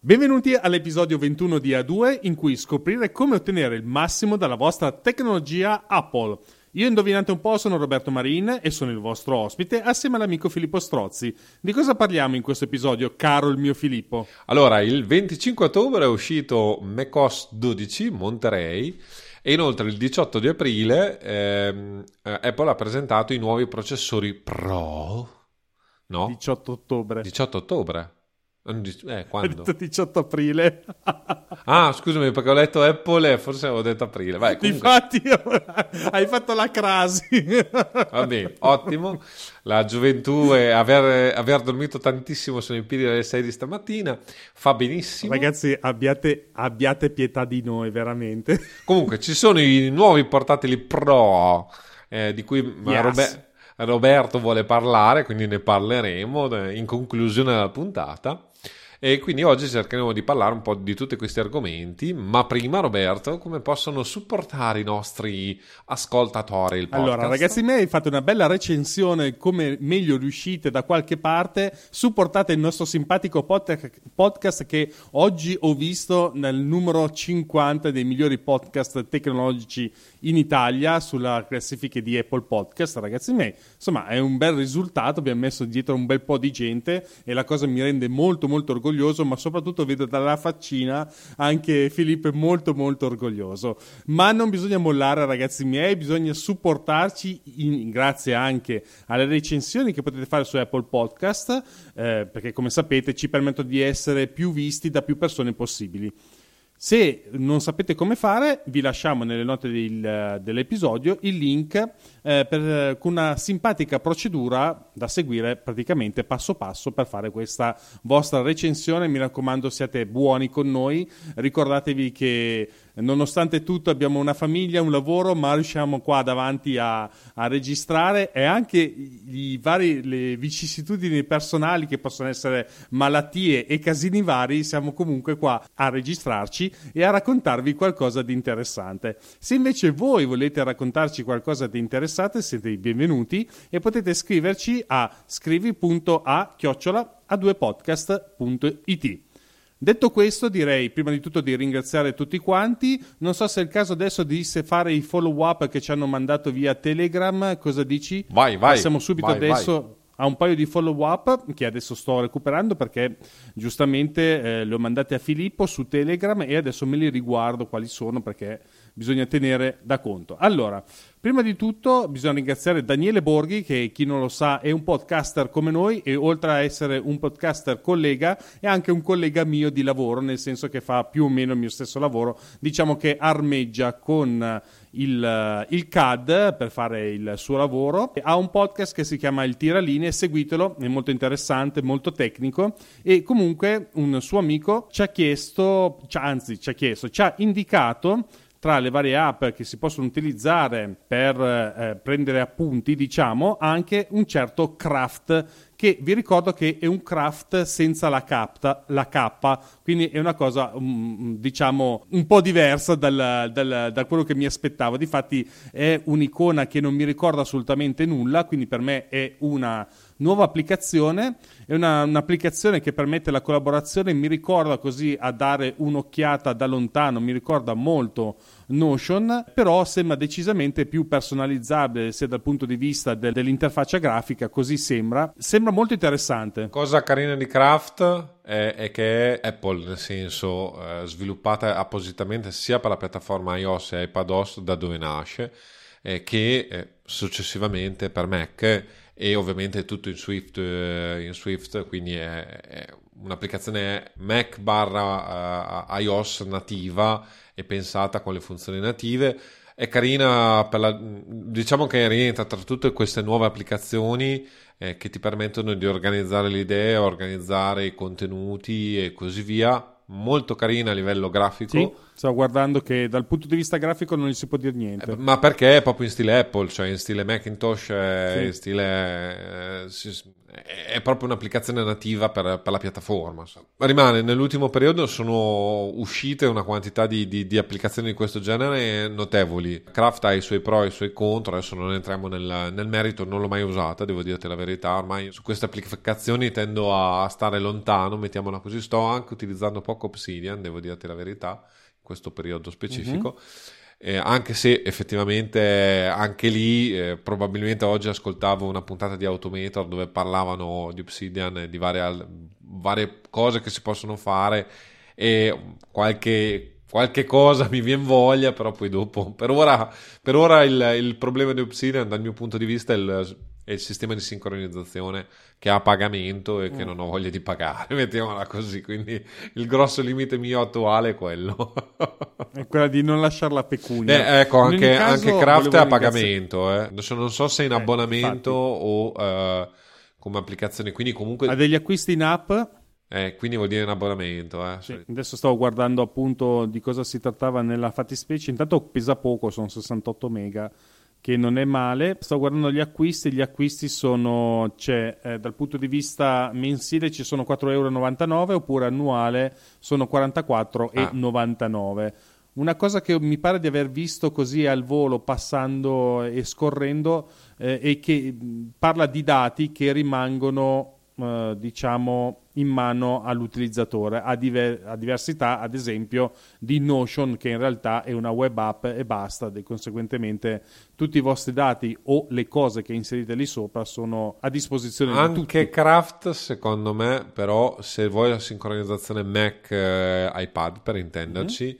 Benvenuti all'episodio 21 di A2 in cui scoprire come ottenere il massimo dalla vostra tecnologia Apple. Io indovinate un po' sono Roberto Marin e sono il vostro ospite assieme all'amico Filippo Strozzi. Di cosa parliamo in questo episodio, caro il mio Filippo? Allora, il 25 ottobre è uscito macOS 12 Monterey e inoltre il 18 di aprile ehm, eh, Apple ha presentato i nuovi processori Pro. No? 18 ottobre. 18 ottobre. Eh, quando? 18 aprile. ah, scusami, perché ho letto Apple e forse avevo detto aprile. Vai. Infatti, hai fatto la crasi. Va bene, ottimo. La gioventù e aver, aver, dormito tantissimo sono in piedi alle 6 di stamattina fa benissimo. Ragazzi, abbiate, abbiate pietà di noi, veramente. Comunque, ci sono i nuovi portatili Pro eh, di cui yes. Robert Roberto vuole parlare, quindi ne parleremo in conclusione della puntata. E quindi oggi cercheremo di parlare un po' di tutti questi argomenti, ma prima Roberto, come possono supportare i nostri ascoltatori il podcast? Allora, ragazzi miei, fate una bella recensione come meglio riuscite da qualche parte, supportate il nostro simpatico podcast che oggi ho visto nel numero 50 dei migliori podcast tecnologici in Italia sulla classifica di Apple Podcast, ragazzi miei. Insomma, è un bel risultato, abbiamo messo dietro un bel po' di gente e la cosa mi rende molto molto orgoglioso ma soprattutto vedo dalla faccina anche Filippo molto molto orgoglioso. Ma non bisogna mollare ragazzi miei, bisogna supportarci in, grazie anche alle recensioni che potete fare su Apple Podcast, eh, perché come sapete ci permettono di essere più visti da più persone possibili. Se non sapete come fare, vi lasciamo nelle note del, dell'episodio il link eh, per, una simpatica procedura da seguire praticamente passo passo per fare questa vostra recensione. Mi raccomando, siate buoni con noi. Ricordatevi che nonostante tutto abbiamo una famiglia, un lavoro, ma riusciamo qua davanti a, a registrare e anche i vari, le vicissitudini personali che possono essere malattie e casini vari, siamo comunque qua a registrarci e a raccontarvi qualcosa di interessante. Se invece voi volete raccontarci qualcosa di interessante, siete i benvenuti e potete scriverci a scrivi.a chiocciola a 2podcast.it. Detto questo, direi prima di tutto di ringraziare tutti quanti. Non so se è il caso adesso di fare i follow up che ci hanno mandato via Telegram. Cosa dici? Vai, vai. Passiamo subito vai, adesso. Vai a un paio di follow up che adesso sto recuperando perché giustamente eh, le ho mandate a Filippo su Telegram e adesso me li riguardo quali sono perché bisogna tenere da conto. Allora, prima di tutto bisogna ringraziare Daniele Borghi che chi non lo sa è un podcaster come noi e oltre a essere un podcaster collega è anche un collega mio di lavoro, nel senso che fa più o meno il mio stesso lavoro, diciamo che armeggia con il, il CAD per fare il suo lavoro. Ha un podcast che si chiama Il Tiralinee, seguitelo, è molto interessante, molto tecnico e comunque un suo amico ci ha chiesto, anzi ci ha chiesto, ci ha indicato tra le varie app che si possono utilizzare per eh, prendere appunti, diciamo, anche un certo craft che vi ricordo che è un craft senza la, capta, la K, quindi è una cosa um, diciamo un po' diversa dal, dal, da quello che mi aspettavo. Difatti è un'icona che non mi ricorda assolutamente nulla, quindi per me è una nuova applicazione, è una, un'applicazione che permette la collaborazione, mi ricorda così a dare un'occhiata da lontano, mi ricorda molto Notion, però sembra decisamente più personalizzabile sia dal punto di vista de- dell'interfaccia grafica, così sembra. Sembra molto interessante. Cosa carina di Craft è, è che Apple, nel senso eh, sviluppata appositamente sia per la piattaforma iOS e iPadOS da dove nasce, eh, che eh, successivamente per Mac e ovviamente tutto in Swift, eh, in Swift quindi è, è un'applicazione Mac barra uh, iOS nativa e pensata con le funzioni native. È carina, per la, diciamo che rientra tra tutte queste nuove applicazioni eh, che ti permettono di organizzare le idee, organizzare i contenuti e così via molto carina a livello grafico. Sì, stavo guardando che dal punto di vista grafico non gli si può dire niente. Eh, ma perché è proprio in stile Apple, cioè in stile Macintosh, eh, sì. in stile... Eh, è proprio un'applicazione nativa per, per la piattaforma. Rimane, nell'ultimo periodo sono uscite una quantità di, di, di, applicazioni di questo genere notevoli. Craft ha i suoi pro e i suoi contro, adesso non entriamo nel, nel merito, non l'ho mai usata, devo dirti la verità, ormai su queste applicazioni tendo a stare lontano, mettiamola così, sto anche utilizzando poco Obsidian, devo dirti la verità, in questo periodo specifico. Mm-hmm eh, anche se effettivamente anche lì eh, probabilmente oggi ascoltavo una puntata di Automator dove parlavano di Obsidian e di varie, varie cose che si possono fare e qualche, qualche cosa mi viene voglia però poi dopo per ora, per ora il, il problema di Obsidian dal mio punto di vista è il è il sistema di sincronizzazione che ha a pagamento e che mm. non ho voglia di pagare, mettiamola così. Quindi il grosso limite mio attuale è quello. è quella di non lasciare la pecunia. Eh, ecco, anche, anche Craft è a pagamento. Eh. Non so se in eh, abbonamento o uh, come applicazione. Quindi comunque... Ha degli acquisti in app? Eh, quindi vuol dire in abbonamento. Eh. Sì, adesso stavo guardando appunto di cosa si trattava nella fattispecie. Intanto pesa poco, sono 68 mega che non è male. Sto guardando gli acquisti, gli acquisti sono, c'è eh, dal punto di vista mensile ci sono 4,99 euro oppure annuale sono 44,99 ah. Una cosa che mi pare di aver visto così al volo, passando e scorrendo, eh, è che parla di dati che rimangono eh, diciamo in mano all'utilizzatore. A, diver- a, diversità ad esempio di Notion che in realtà è una web app e basta. E conseguentemente tutti i vostri dati o le cose che inserite lì sopra sono a disposizione anche di tutti. Anche Craft secondo me però se vuoi la sincronizzazione Mac eh, iPad per intenderci mm-hmm.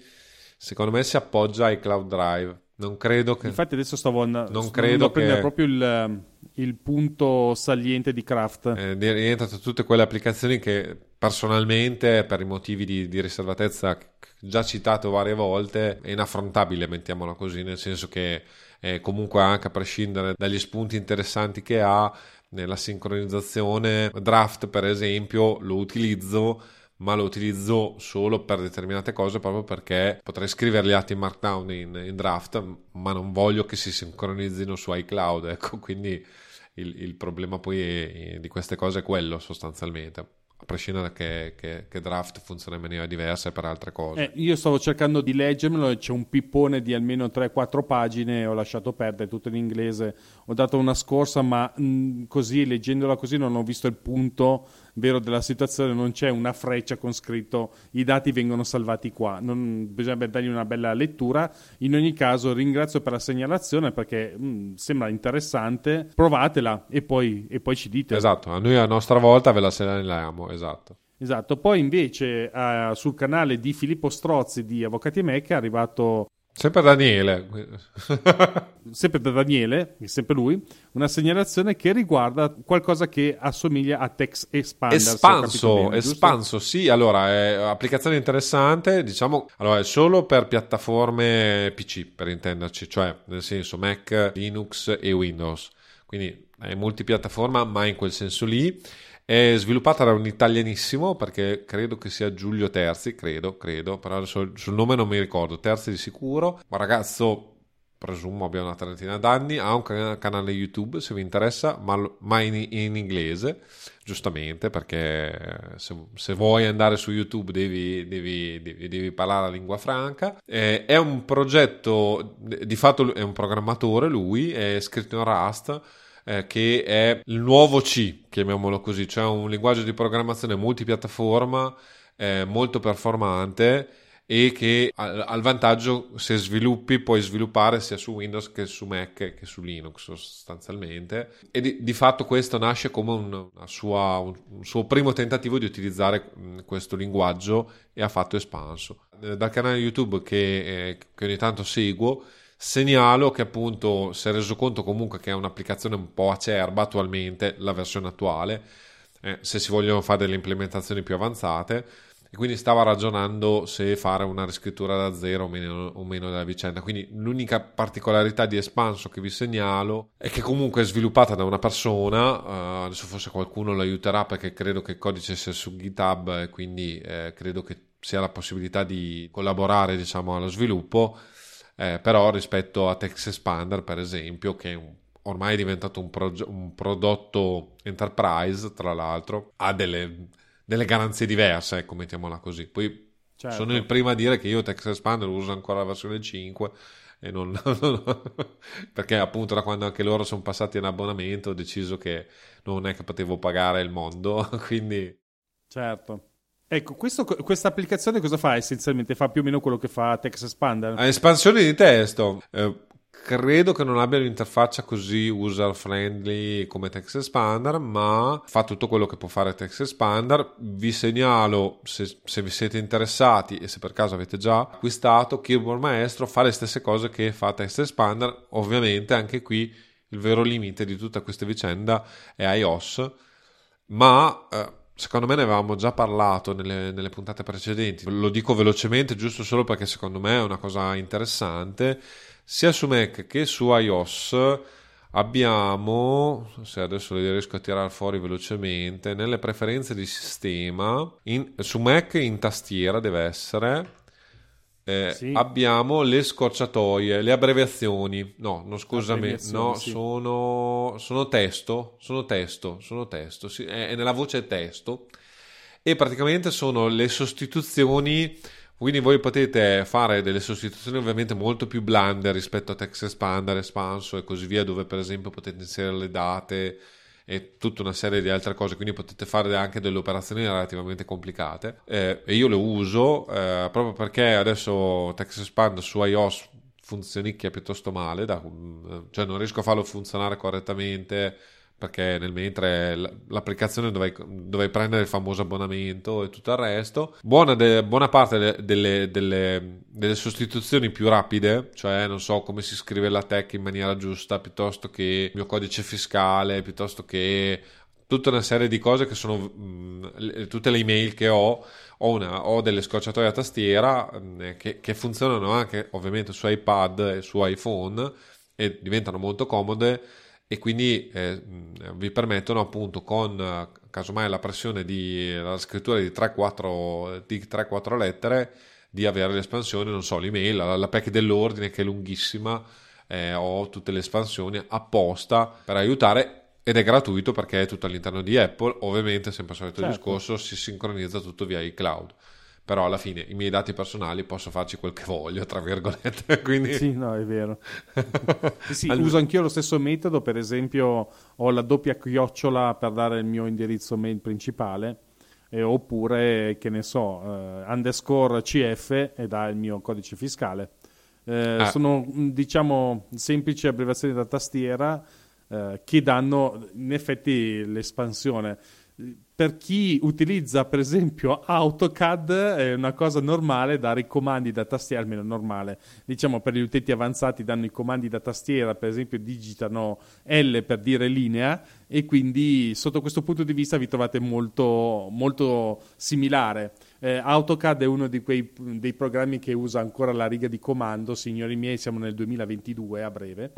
secondo me si appoggia ai Cloud Drive non credo che infatti adesso stavo andando non credo a prendere proprio il il punto saliente di Craft. Eh, rientrano tutte quelle applicazioni che personalmente, per i motivi di, di riservatezza già citato varie volte, è inaffrontabile, mettiamola così, nel senso che eh, comunque anche a prescindere dagli spunti interessanti che ha, nella sincronizzazione draft per esempio lo utilizzo ma lo utilizzo solo per determinate cose proprio perché potrei scrivere gli atti in Markdown in, in draft ma non voglio che si sincronizzino su iCloud ecco quindi il, il problema poi è, di queste cose è quello sostanzialmente a prescindere che, che, che, draft funziona in maniera diversa per altre cose. Eh, io stavo cercando di leggermelo e c'è un pippone di almeno 3-4 pagine, ho lasciato perdere tutto in inglese, ho dato una scorsa, ma mh, così, leggendola così, non ho visto il punto vero della situazione, non c'è una freccia con scritto i dati vengono salvati qua, non, bisognerebbe dargli una bella lettura. In ogni caso ringrazio per la segnalazione perché mh, sembra interessante, provatela e poi, e poi ci dite. Esatto, a noi a nostra volta ve la segnaliamo, esatto. Esatto, poi invece uh, sul canale di Filippo Strozzi di Avvocati Mecca è arrivato Sempre Daniele. sempre da Daniele, sempre lui, una segnalazione che riguarda qualcosa che assomiglia a Text Expander. Espanso, bene, espanso, sì. Allora, è applicazione interessante, diciamo, allora è solo per piattaforme PC, per intenderci, cioè nel senso Mac, Linux e Windows. Quindi è multipiattaforma, ma in quel senso lì. È sviluppata da un italianissimo perché credo che sia Giulio Terzi, credo, credo, però sul, sul nome non mi ricordo, Terzi di sicuro. Un ragazzo, presumo abbia una trentina d'anni, ha un canale YouTube se vi interessa, ma, ma in, in, inglese, giustamente, perché se, se, vuoi andare su YouTube devi, devi, devi, devi parlare la lingua franca. Eh, è un progetto, di fatto è un programmatore lui, è scritto in Rust eh, che è il nuovo C, chiamiamolo così, cioè un linguaggio di programmazione multipiattaforma eh, molto performante e che ha, il vantaggio se sviluppi puoi sviluppare sia su Windows che su Mac che su Linux sostanzialmente. E di, di fatto questo nasce come un, sua, un, un, suo primo tentativo di utilizzare questo linguaggio e ha fatto espanso. Eh, dal canale YouTube che, eh, che ogni tanto seguo Segnalo che appunto si è reso conto comunque che è un'applicazione un po' acerba attualmente, la versione attuale, eh, se si vogliono fare delle implementazioni più avanzate e quindi stava ragionando se fare una riscrittura da zero o meno, o meno, della vicenda. Quindi l'unica particolarità di Espanso che vi segnalo è che comunque è sviluppata da una persona, uh, adesso forse qualcuno lo aiuterà perché credo che il codice sia su GitHub e quindi eh, credo che si ha la possibilità di collaborare diciamo, allo sviluppo, eh, però rispetto a Text Expander per esempio, che è un, ormai è diventato un, proge- un, prodotto enterprise, tra l'altro, ha delle, delle garanzie diverse, ecco, mettiamola così. Poi certo. sono il primo a dire che io Text Expander uso ancora la versione 5 e non, perché appunto da quando anche loro sono passati in abbonamento ho deciso che non è che potevo pagare il mondo, quindi... Certo. Ecco, questa applicazione cosa fa essenzialmente? Fa più o meno quello che fa Text Expander? Ha espansioni di testo. Eh, credo che non abbia un'interfaccia così user friendly come Text Expander, ma fa tutto quello che può fare Text Expander. Vi segnalo, se, se vi siete interessati e se per caso avete già acquistato, Keyboard Maestro fa le stesse cose che fa Text Expander. Ovviamente anche qui il vero limite di tutta questa vicenda è iOS, ma... Eh, Secondo me ne avevamo già parlato nelle, nelle, puntate precedenti, lo dico velocemente giusto solo perché secondo me è una cosa interessante. Sia su Mac che su iOS abbiamo, se adesso le riesco a tirare fuori velocemente, nelle preferenze di sistema, in, su Mac in tastiera deve essere, eh, sì. abbiamo le scorciatoie, le abbreviazioni. No, no scusami, no, sì. sono, sono, testo, sono testo, sono testo, sì, è, è nella voce testo e praticamente sono le sostituzioni quindi voi potete fare delle sostituzioni ovviamente molto più blande rispetto a text expander, espanso e così via, dove per esempio potete inserire le date, e tutta una serie di altre cose, quindi potete fare anche delle operazioni relativamente complicate eh, e io le uso eh, proprio perché adesso TextExpand su iOS funzionicchia piuttosto male, da, cioè non riesco a farlo funzionare correttamente perché nel mentre l'applicazione dovevi, dovevi, prendere il famoso abbonamento e tutto il resto. Buona, de, buona parte delle, delle, delle, sostituzioni più rapide, cioè non so come si scrive la tech in maniera giusta, piuttosto che il mio codice fiscale, piuttosto che tutta una serie di cose che sono mh, tutte le email che ho. Ho, una, ho delle scocciatoie a tastiera mh, che, che funzionano anche ovviamente su iPad e su iPhone e diventano molto comode e quindi eh, vi permettono appunto con casomai la pressione di la scrittura di 3-4, di 3-4 lettere di avere l'espansione, non so, l'email, la, la pack dell'ordine che è lunghissima, eh, ho tutte le espansioni apposta per aiutare ed è gratuito perché è tutto all'interno di Apple, ovviamente sempre il solito certo. discorso, si sincronizza tutto via iCloud però alla fine i miei dati personali posso farci quel che voglio, tra virgolette. Quindi... Sì, no, è vero. sì, allora... uso anch'io lo stesso metodo, per esempio ho la doppia chiocciola per dare il mio indirizzo mail principale, eh, oppure, che ne so, eh, underscore CF e dà il mio codice fiscale. Eh, ah. Sono, diciamo, semplici abbreviazioni da tastiera eh, che danno in effetti l'espansione per chi utilizza per esempio AutoCAD è una cosa normale dare i comandi da tastiera, almeno normale, diciamo per gli utenti avanzati danno i comandi da tastiera, per esempio digitano L per dire linea e quindi sotto questo punto di vista vi trovate molto, molto similare. Eh, AutoCAD è uno quei, dei programmi che usa ancora la riga di comando, signori miei siamo nel 2022 a breve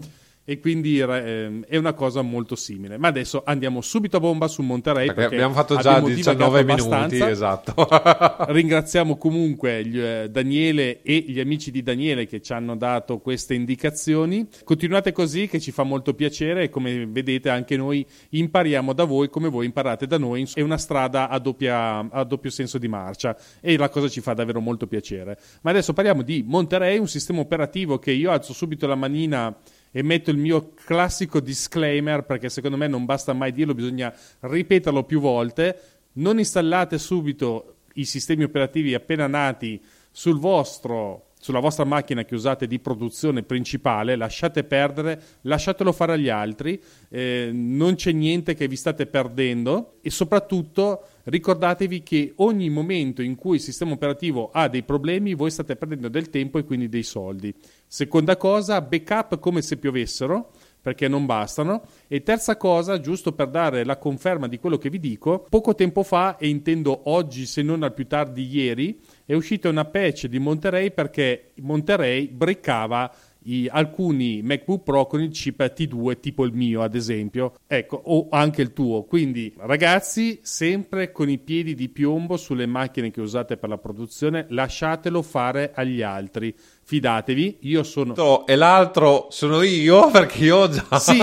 e quindi eh, è una cosa molto simile. Ma adesso andiamo subito a bomba su Monterey perché, perché abbiamo fatto già 19 minuti, esatto. Ringraziamo comunque gli, eh, Daniele e gli amici di Daniele che ci hanno dato queste indicazioni. Continuate così che ci fa molto piacere e come vedete anche noi impariamo da voi come voi imparate da noi. È una strada a, doppia, a doppio senso di marcia e la cosa ci fa davvero molto piacere. Ma adesso parliamo di Monterey, un sistema operativo che io alzo subito la manina e metto il mio classico disclaimer perché secondo me non basta mai dirlo, bisogna ripeterlo più volte. Non installate subito i sistemi operativi appena nati sul vostro sulla vostra macchina che usate di produzione principale, lasciate perdere, lasciatelo fare agli altri, eh, non c'è niente che vi state perdendo e soprattutto ricordatevi che ogni momento in cui il sistema operativo ha dei problemi voi state perdendo del tempo e quindi dei soldi. Seconda cosa, backup come se piovessero perché non bastano. E terza cosa, giusto per dare la conferma di quello che vi dico, poco tempo fa, e intendo oggi se non al più tardi ieri, è uscita una patch di Monterey perché Monterey briccava i, alcuni MacBook Pro con il chip T2 tipo il mio ad esempio ecco o anche il tuo. Quindi ragazzi sempre con i piedi di piombo sulle macchine che usate per la produzione lasciatelo fare agli altri fidatevi, io sono... E l'altro sono io perché io ho già... Sì,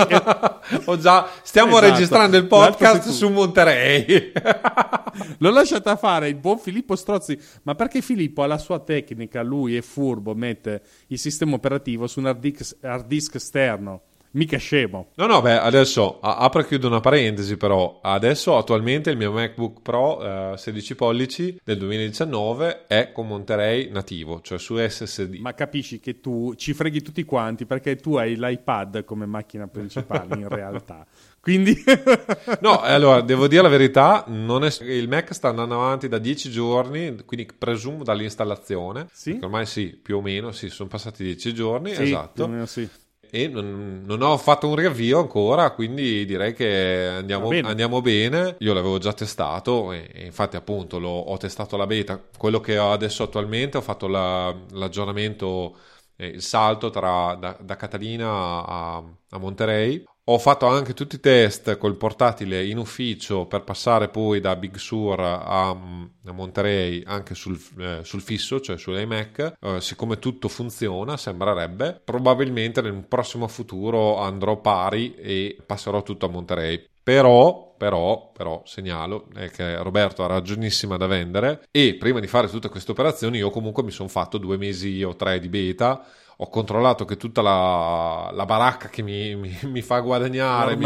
ho già... Stiamo esatto. registrando il podcast su Monterey. L'ho lasciata fare il buon Filippo Strozzi, ma perché Filippo ha la sua tecnica, lui è furbo, mette il sistema operativo su un hard disk, hard disk esterno mica scemo. No, no, beh, adesso apro e chiudo una parentesi, però adesso attualmente il mio MacBook Pro eh, 16 pollici del 2019 è con Monterey nativo, cioè su SSD. Ma capisci che tu ci freghi tutti quanti perché tu hai l'iPad come macchina principale in realtà. Quindi no, allora devo dire la verità, è, il Mac sta andando avanti da 10 giorni, quindi presumo dall'installazione. Sì? Ormai sì, più o meno, sì, sono passati 10 giorni, sì, esatto. Più o meno sì e non, non, ho fatto un riavvio ancora, quindi direi che andiamo bene. andiamo bene. Io l'avevo già testato e, e infatti appunto l'ho, ho testato la beta. Quello che ho adesso attualmente ho fatto la, l'aggiornamento, eh, il salto tra, da, da Catalina a, a Monterey. Ho fatto anche tutti i test col portatile in ufficio per passare poi da Big Sur a, a Monterey anche sul, eh, sul, fisso, cioè sull'iMac. Eh, siccome tutto funziona, sembrerebbe, probabilmente nel prossimo futuro andrò pari e passerò tutto a Monterey. Però, però, però, segnalo che Roberto ha ragionissima da vendere e prima di fare tutte queste operazioni io comunque mi sono fatto due mesi o tre di beta ho controllato che tutta la, la baracca che mi, mi, mi fa guadagnare mi,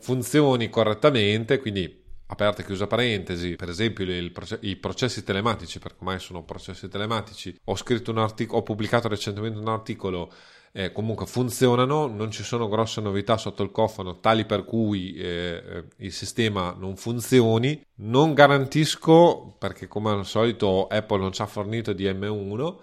funzioni correttamente, quindi aperta e chiusa parentesi, per esempio il, i processi telematici, perché ormai sono processi telematici, ho scritto un articolo, ho pubblicato recentemente un articolo, eh, comunque funzionano, non ci sono grosse novità sotto il cofano, tali per cui eh, eh il sistema non funzioni. Non garantisco, perché come al solito Apple non ci ha fornito di M1,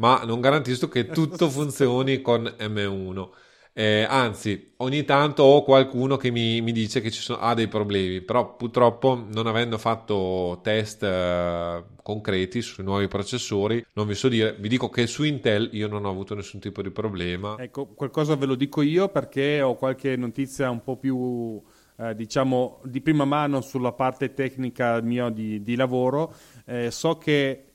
ma non garantisco che tutto funzioni con M1. Eh, anzi, ogni tanto ho qualcuno che mi, mi dice che ci sono, ha dei problemi, però purtroppo non avendo fatto test eh, concreti sui nuovi processori, non vi so dire, vi dico che su Intel io non ho avuto nessun tipo di problema. Ecco, qualcosa ve lo dico io perché ho qualche notizia un po' più... Eh, diciamo di prima mano sulla parte tecnica mia di, di lavoro, eh, so che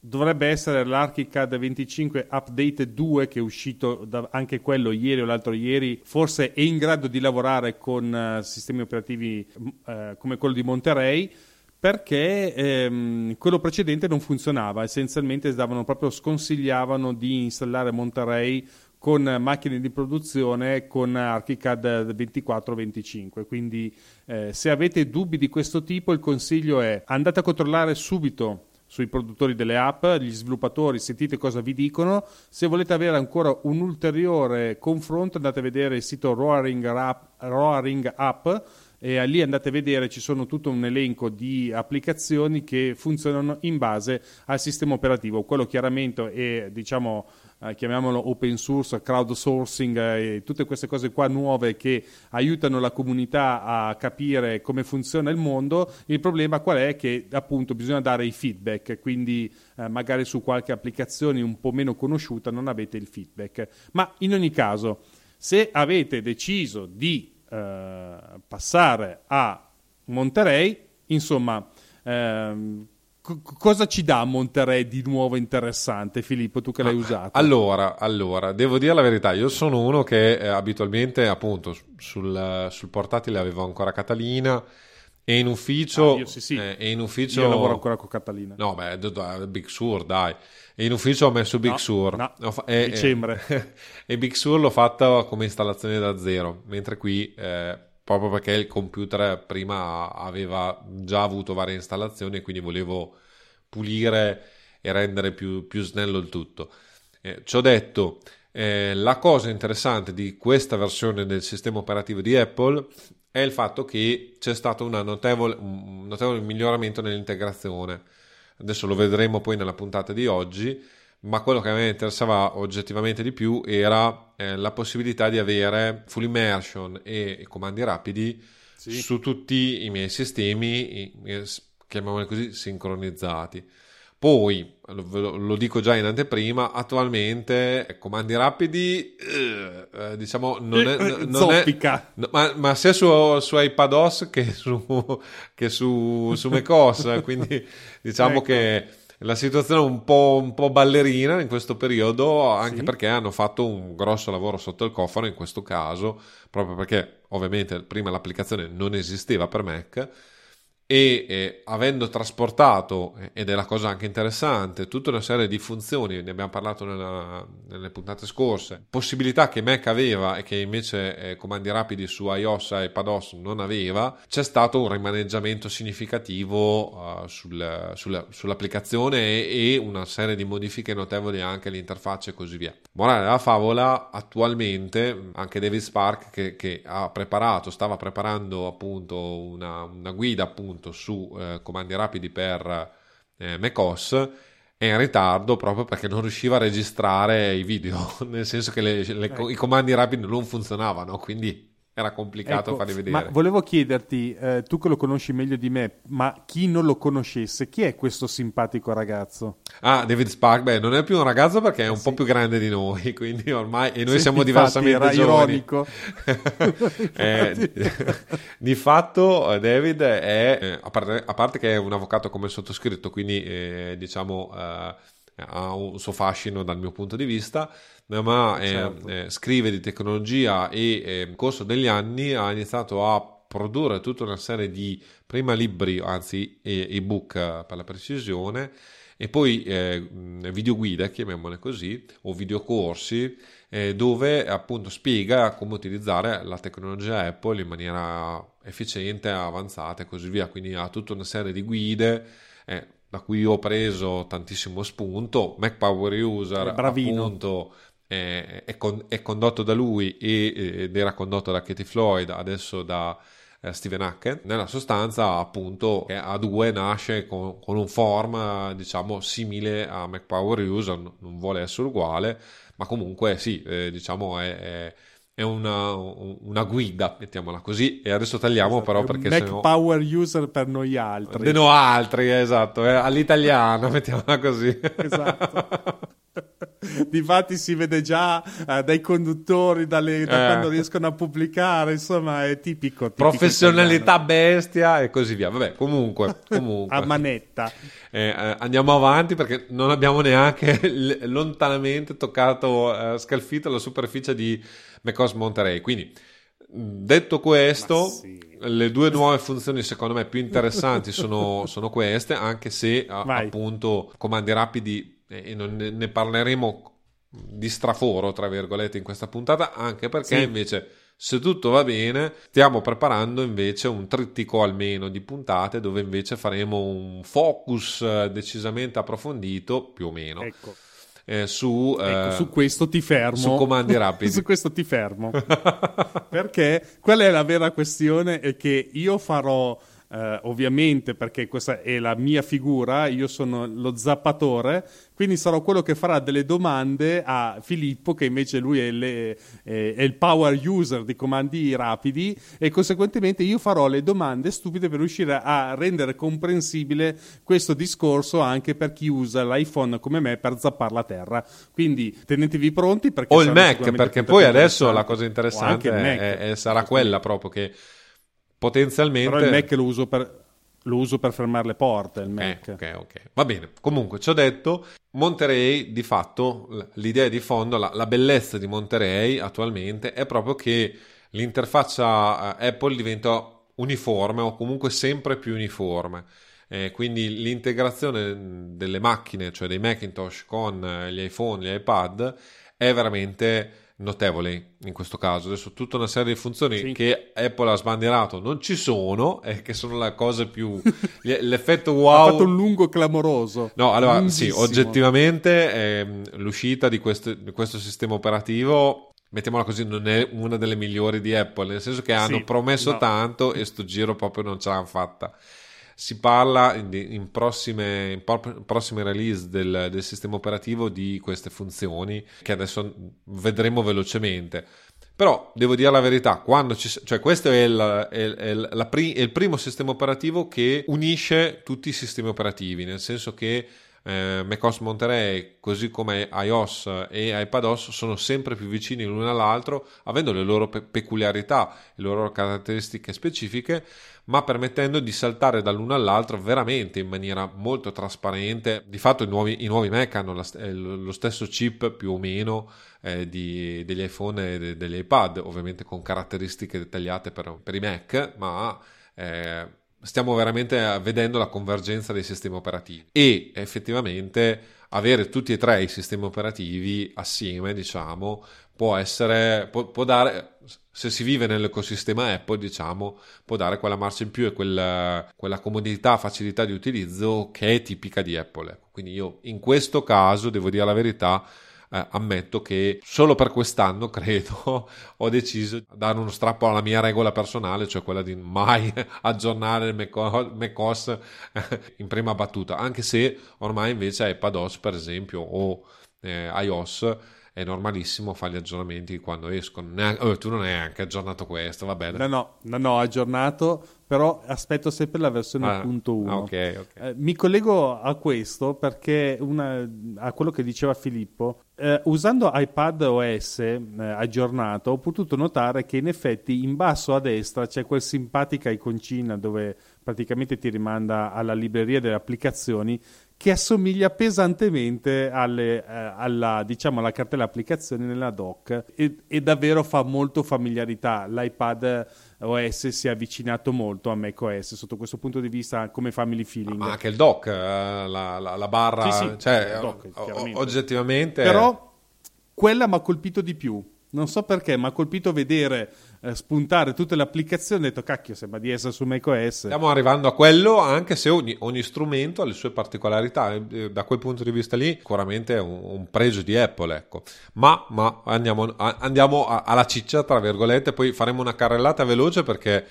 dovrebbe essere l'ArchiCAD 25 Update 2 che è uscito da, anche quello ieri o l'altro ieri forse è in grado di lavorare con uh, sistemi operativi uh, come quello di Monterey perché ehm, quello precedente non funzionava. Essenzialmente davano proprio sconsigliavano di installare Monterey con macchine di produzione con ArchiCAD 24-25 quindi eh, se avete dubbi di questo tipo il consiglio è andate a controllare subito sui produttori delle app, gli sviluppatori, sentite cosa vi dicono. Se volete avere ancora un ulteriore confronto andate a vedere il sito Roaring App, Roaring App e lì andate a vedere ci sono tutto un elenco di applicazioni che funzionano in base al sistema operativo. Quello chiaramente è diciamo eh, chiamiamolo open source, crowdsourcing eh, e tutte queste cose qua nuove che aiutano la comunità a capire come funziona il mondo. Il problema qual è? Che appunto bisogna dare i feedback, quindi eh, magari su qualche applicazione un po' meno conosciuta non avete il feedback. Ma in ogni caso, se avete deciso di eh, passare a Monterey, insomma, ehm, cosa ci dà Monterey di nuovo interessante, Filippo, tu che l'hai ah, usato? Allora, allora, devo dire la verità, io sono uno che eh, abitualmente, appunto, sul, sul, portatile avevo ancora Catalina e in ufficio... Ah, io sì, sì. Eh, e in ufficio... Io lavoro ancora con Catalina. No, beh, Big Sur, dai. E in ufficio ho messo Big no, Sur. No, e, dicembre. E, e, Big Sur l'ho fatta come installazione da zero, mentre qui... Eh, proprio perché il computer prima aveva già avuto varie installazioni e quindi volevo pulire e rendere più, più snello il tutto. Eh, ci ho detto, eh, la cosa interessante di questa versione del sistema operativo di Apple è il fatto che c'è stato notevole, un notevole miglioramento nell'integrazione. Adesso lo vedremo poi nella puntata di oggi, ma quello che a me interessava oggettivamente di più era eh, la possibilità di avere full immersion e, e comandi rapidi sì. su tutti i miei sistemi, i, chiamiamoli così, sincronizzati. Poi, lo, lo dico già in anteprima, attualmente eh, comandi rapidi, eh, eh diciamo, non è... Eh, non è no, ma, ma, sia su, su iPadOS che su, che su, su macOS, quindi diciamo ecco. che la situazione è un po', un po', ballerina in questo periodo, anche sì. perché hanno fatto un grosso lavoro sotto il cofano in questo caso, proprio perché ovviamente prima l'applicazione non esisteva per Mac e eh, avendo trasportato, ed è la cosa anche interessante, tutta una serie di funzioni, ne abbiamo parlato nella, nelle puntate scorse, possibilità che Mac aveva e che invece eh, comandi rapidi su iOS e iPadOS non aveva, c'è stato un rimaneggiamento significativo uh, sul, sul, sull'applicazione e, e, una serie di modifiche notevoli anche all'interfaccia e così via. Morale della favola, attualmente anche David Spark che, che ha preparato, stava preparando appunto una, una guida appunto appunto su eh, comandi rapidi per eh, macOS è in ritardo proprio perché non riusciva a registrare i video, nel senso che le, le, i comandi rapidi non funzionavano, quindi era complicato ecco, farli vedere. Ma volevo chiederti, eh, tu che lo conosci meglio di me, ma chi non lo conoscesse, chi è questo simpatico ragazzo? Ah, David Spark, beh, non è più un ragazzo perché è un sì. po' più grande di noi, quindi ormai, e noi sì, siamo diversamente era giovani. ironico. eh, di fatto David è, eh, a parte, a parte, che è un avvocato come sottoscritto, quindi eh, diciamo eh, ha un suo fascino dal mio punto di vista, ma eh, certo. eh, scrive di tecnologia e eh, nel corso degli anni ha iniziato a produrre tutta una serie di prima libri, anzi ebook per la precisione, e poi eh, videoguide, chiamiamole così, o videocorsi, eh, dove appunto spiega come utilizzare la tecnologia Apple in maniera efficiente, avanzata e così via. Quindi ha tutta una serie di guide. Eh, da cui ho preso tantissimo spunto. Mac Power User, appunto, è, è, con, è, condotto da lui e, ed era condotto da Katie Floyd, adesso da eh, Steven Hackett. Nella sostanza, appunto, A2 nasce con, con, un form, diciamo, simile a Mac Power User, non vuole essere uguale, ma comunque sì, eh, diciamo, è, è è una, una, guida, mettiamola così. E adesso tagliamo esatto, però perché Mac sennò... Power User per noi altri. De no altri, esatto, eh, all'italiano, mettiamola così. Esatto. Difatti si vede già eh, dai conduttori, dalle, da eh. quando riescono a pubblicare, insomma è tipico. tipico Professionalità italiano. bestia e così via. Vabbè, comunque, comunque. a manetta. Eh, eh, andiamo avanti perché non abbiamo neanche lontanamente toccato, eh, scalfito la superficie di macOS Monterey. Quindi, detto questo, sì. le due nuove funzioni secondo me più interessanti sono, sono queste, anche se appunto comandi rapidi e non ne parleremo di straforo, tra virgolette, in questa puntata, anche perché sì. invece, se tutto va bene, stiamo preparando invece un trittico almeno di puntate dove invece faremo un focus eh, decisamente approfondito, più o meno. Ecco. Eh, su, ecco, eh, su questo ti fermo. Su comandi rapidi. su questo ti fermo. perché qual è la vera questione? È che io farò Uh, ovviamente perché questa è la mia figura, io sono lo zappatore, quindi sarò quello che farà delle domande a Filippo, che invece lui è, le, è, è, il power user di comandi rapidi, e conseguentemente io farò le domande stupide per riuscire a rendere comprensibile questo discorso anche per chi usa l'iPhone come me per zappare la terra. Quindi tenetevi pronti perché... O il Mac, perché poi adesso la cosa interessante è, sarà quella proprio che potenzialmente... Però il Mac lo uso per, lo uso per fermare le porte, il Mac. Eh, ok, ok. Va bene. Comunque, ci ho detto, Monterey, di fatto, l'idea di fondo, la, la, bellezza di Monterey attualmente è proprio che l'interfaccia eh, Apple diventa uniforme o comunque sempre più uniforme. Eh, quindi l'integrazione delle macchine, cioè dei Macintosh con eh, gli iPhone, gli iPad, è veramente notevoli in questo caso. Adesso tutta una serie di funzioni sì. che Apple ha sbandierato non ci sono e che sono la cosa più... l'effetto wow... Ha fatto un lungo clamoroso. No, allora sì, oggettivamente eh, l'uscita di questo, di questo sistema operativo mettiamola così, non è una delle migliori di Apple, nel senso che hanno sì, promesso no. tanto e sto giro proprio non ce l'hanno fatta si parla in, prossime, in prossime, release del, del, sistema operativo di queste funzioni che adesso vedremo velocemente. Però devo dire la verità, ci, cioè questo è, il, è, è, è il primo sistema operativo che unisce tutti i sistemi operativi, nel senso che eh, macOS Monterey, così come iOS e iPadOS, sono sempre più vicini l'uno all'altro, avendo le loro pe- peculiarità, le loro caratteristiche specifiche, ma permettendo di saltare dall'uno all'altro veramente in maniera molto trasparente. Di fatto i nuovi, i nuovi Mac hanno la, eh, lo stesso chip più o meno eh, di, degli iPhone e de, degli iPad, ovviamente con caratteristiche dettagliate per, per i Mac, ma... Eh, stiamo veramente vedendo la convergenza dei sistemi operativi e effettivamente avere tutti e tre i sistemi operativi assieme, diciamo, può essere, può, può dare, se si vive nell'ecosistema Apple, diciamo, può dare quella marcia in più e quella, quella comodità, facilità di utilizzo che è tipica di Apple. Quindi io in questo caso, devo dire la verità, eh, ammetto che solo per quest'anno, credo, ho deciso di dare uno strappo alla mia regola personale, cioè quella di mai aggiornare il macOS eh, in prima battuta, anche se ormai invece iPadOS, per esempio, o eh, iOS è normalissimo fare gli aggiornamenti quando escono. Neanche, oh, tu non hai anche aggiornato questo, va bene? No, no, no, no aggiornato, però aspetto sempre la versione ah, 1.1. Ah, okay, okay. Eh, mi collego a questo perché una, a quello che diceva Filippo. Eh, usando iPad OS eh, aggiornato ho potuto notare che in effetti in basso a destra c'è quel simpatica iconcina dove praticamente ti rimanda alla libreria delle applicazioni che assomiglia pesantemente alle, eh, alla, diciamo, alla cartella applicazioni nella dock e, e, davvero fa molto familiarità. L'iPad OS si è avvicinato molto a macOS sotto questo punto di vista come family feeling. Ma anche il dock, eh, la, la, la, barra, sì, sì, cioè, dock, oggettivamente... Però quella mi ha colpito di più non so perché, mi ha colpito vedere eh, spuntare tutte le applicazioni. Ho detto, cacchio, sembra di essere su macOS. Stiamo arrivando a quello, anche se ogni, ogni strumento ha le sue particolarità. Eh, da quel punto di vista lì, sicuramente è un, un pregio di Apple, ecco. Ma, ma andiamo, a, andiamo a, alla ciccia, tra virgolette, poi faremo una carrellata veloce perché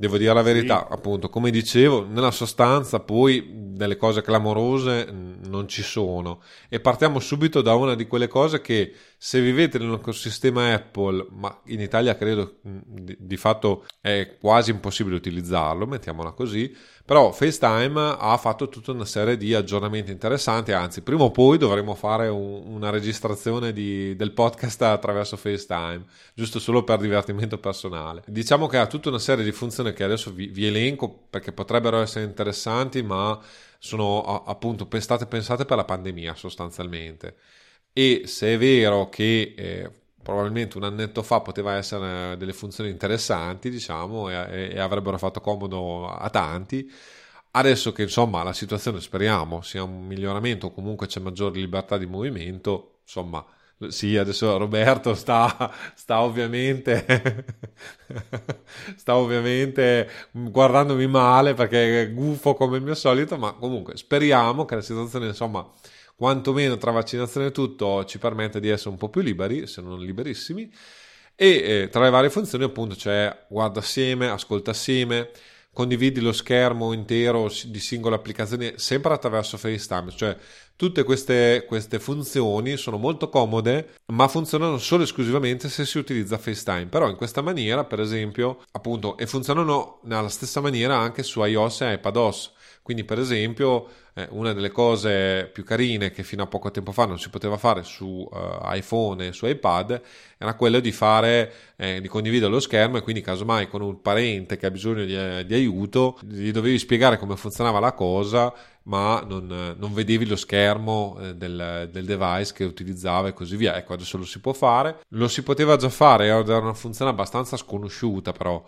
Devo dire la verità, sì. appunto, come dicevo, nella sostanza poi delle cose clamorose non ci sono. E partiamo subito da una di quelle cose che se vivete nell'ecosistema Apple, ma in Italia credo di, di fatto è quasi impossibile utilizzarlo, mettiamola così, però FaceTime ha fatto tutta una serie di aggiornamenti interessanti, anzi prima o poi dovremo fare un, una registrazione di, del podcast attraverso FaceTime, giusto solo per divertimento personale. Diciamo che ha tutta una serie di funzioni che adesso vi, vi elenco perché potrebbero essere interessanti, ma sono appunto state pensate per la pandemia sostanzialmente. E se è vero che eh, probabilmente un annetto fa poteva essere delle funzioni interessanti, diciamo, e, e, avrebbero fatto comodo a tanti. Adesso che insomma la situazione speriamo sia un miglioramento comunque c'è maggiore libertà di movimento, insomma, sì, adesso Roberto sta, sta ovviamente sta ovviamente guardandomi male perché è gufo come il mio solito, ma comunque speriamo che la situazione insomma quantomeno tra vaccinazione e tutto ci permette di essere un po' più liberi, se non liberissimi. E eh, tra le varie funzioni, appunto, c'è guarda assieme, ascolta assieme, condividi lo schermo intero di singole applicazioni sempre attraverso FaceTime, cioè tutte queste, queste, funzioni sono molto comode, ma funzionano solo e esclusivamente se si utilizza FaceTime. Però in questa maniera, per esempio, appunto, e funzionano nella stessa maniera anche su iOS e iPadOS. Quindi, per esempio, eh, una delle cose più carine che fino a poco tempo fa non si poteva fare su uh, iPhone e su iPad era quello di fare, eh, di condividere lo schermo e quindi casomai con un parente che ha bisogno di, eh, di aiuto gli dovevi spiegare come funzionava la cosa ma non, non vedevi lo schermo eh, del, del, device che utilizzava e così via. Ecco, adesso lo si può fare. Lo si poteva già fare, era una funzione abbastanza sconosciuta però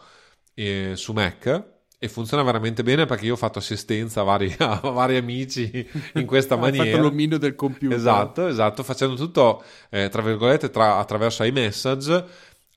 eh, su Mac e funziona veramente bene perché io ho fatto assistenza a vari, a vari amici in questa maniera. Hai fatto l'omino del computer. Esatto, esatto, facendo tutto eh, tra virgolette tra, attraverso iMessage.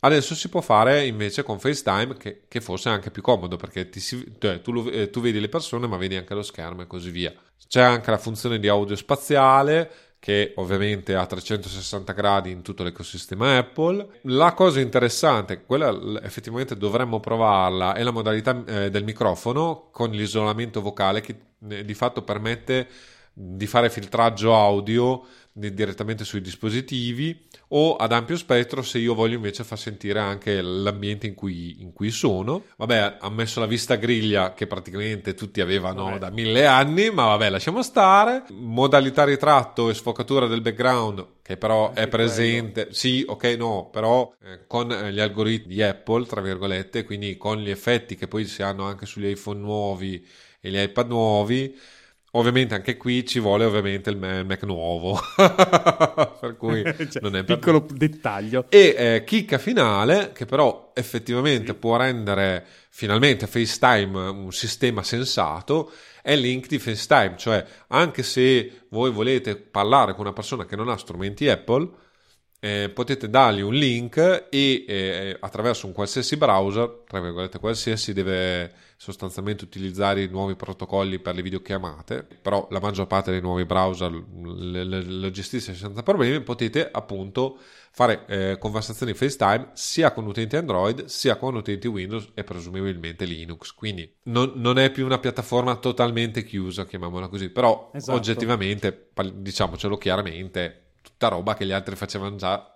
Adesso si può fare invece con FaceTime che, che fosse anche più comodo perché ti cioè, tu, lo, eh, tu vedi le persone ma vedi anche lo schermo e così via. C'è anche la funzione di audio spaziale che ovviamente ha 360 gradi in tutto l'ecosistema Apple. La cosa interessante, quella effettivamente dovremmo provarla, è la modalità eh, del microfono con l'isolamento vocale che eh, di fatto permette di fare filtraggio audio direttamente sui dispositivi o ad ampio spettro se io voglio invece far sentire anche l'ambiente in cui, in cui sono. Vabbè, ha messo la vista griglia che praticamente tutti avevano vabbè. da mille anni, ma vabbè, lasciamo stare. Modalità ritratto e sfocatura del background che però è presente, quello. sì, ok, no, però eh, con gli algoritmi di Apple, tra virgolette, quindi con gli effetti che poi si hanno anche sugli iPhone nuovi e gli iPad nuovi, Ovviamente anche qui ci vuole ovviamente il Mac nuovo, per cui cioè, non è per... piccolo dettaglio. E eh, chicca finale, che però effettivamente sì. può rendere finalmente FaceTime un sistema sensato, è il link di FaceTime, cioè anche se voi volete parlare con una persona che non ha strumenti Apple, eh, potete dargli un link e eh, attraverso un qualsiasi browser, tra virgolette qualsiasi, deve sostanzialmente utilizzare i nuovi protocolli per le videochiamate, però la maggior parte dei nuovi browser lo gestisce senza problemi, potete appunto fare eh, conversazioni FaceTime sia con utenti Android sia con utenti Windows e presumibilmente Linux. Quindi non, non è più una piattaforma totalmente chiusa, chiamiamola così, però esatto. oggettivamente, diciamocelo chiaramente, tutta roba che gli altri facevano già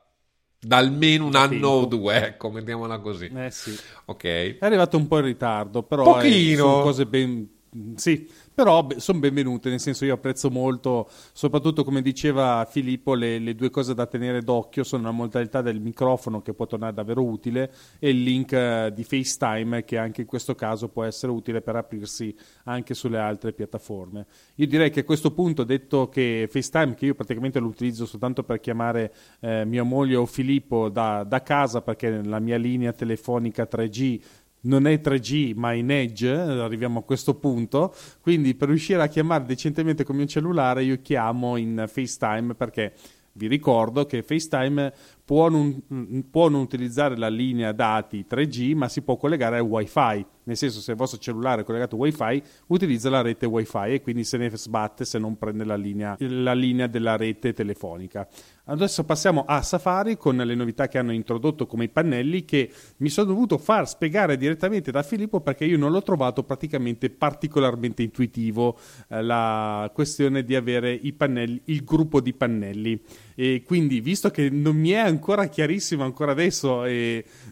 da almeno un anno o due, ecco, mettiamola così. Eh sì. Ok. È arrivato un po' in ritardo, però Pochino. È, sono cose ben sì, però sono benvenute, nel senso io apprezzo molto, soprattutto come diceva Filippo, le, le, due cose da tenere d'occhio sono la modalità del microfono che può tornare davvero utile e il link uh, di FaceTime che anche in questo caso può essere utile per aprirsi anche sulle altre piattaforme. Io direi che a questo punto, detto che FaceTime, che io praticamente lo utilizzo soltanto per chiamare eh, mia moglie o Filippo da, da casa perché la mia linea telefonica 3G non è 3G ma in Edge, arriviamo a questo punto, quindi per riuscire a chiamare decentemente con il mio cellulare io chiamo in FaceTime perché vi ricordo che FaceTime può non, può non, utilizzare la linea dati 3G, ma si può collegare al WiFi. Nel senso, se il vostro cellulare è collegato WiFi, utilizza la rete WiFi e quindi se ne sbatte se non prende la linea, la linea della rete telefonica. Adesso passiamo a Safari con le novità che hanno introdotto come i pannelli che mi sono dovuto far spiegare direttamente da Filippo perché io non l'ho trovato praticamente particolarmente intuitivo eh, la questione di avere i pannelli, il gruppo di pannelli. E quindi, visto che non mi è ancora chiarissimo ancora adesso,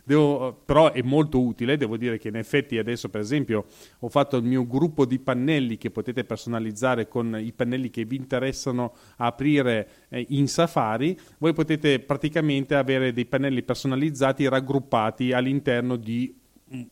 devo, però è molto utile, devo dire che in effetti adesso, per esempio, ho fatto il mio gruppo di pannelli che potete personalizzare con i pannelli che vi interessano aprire eh, in Safari. Voi potete praticamente avere dei pannelli personalizzati raggruppati all'interno di,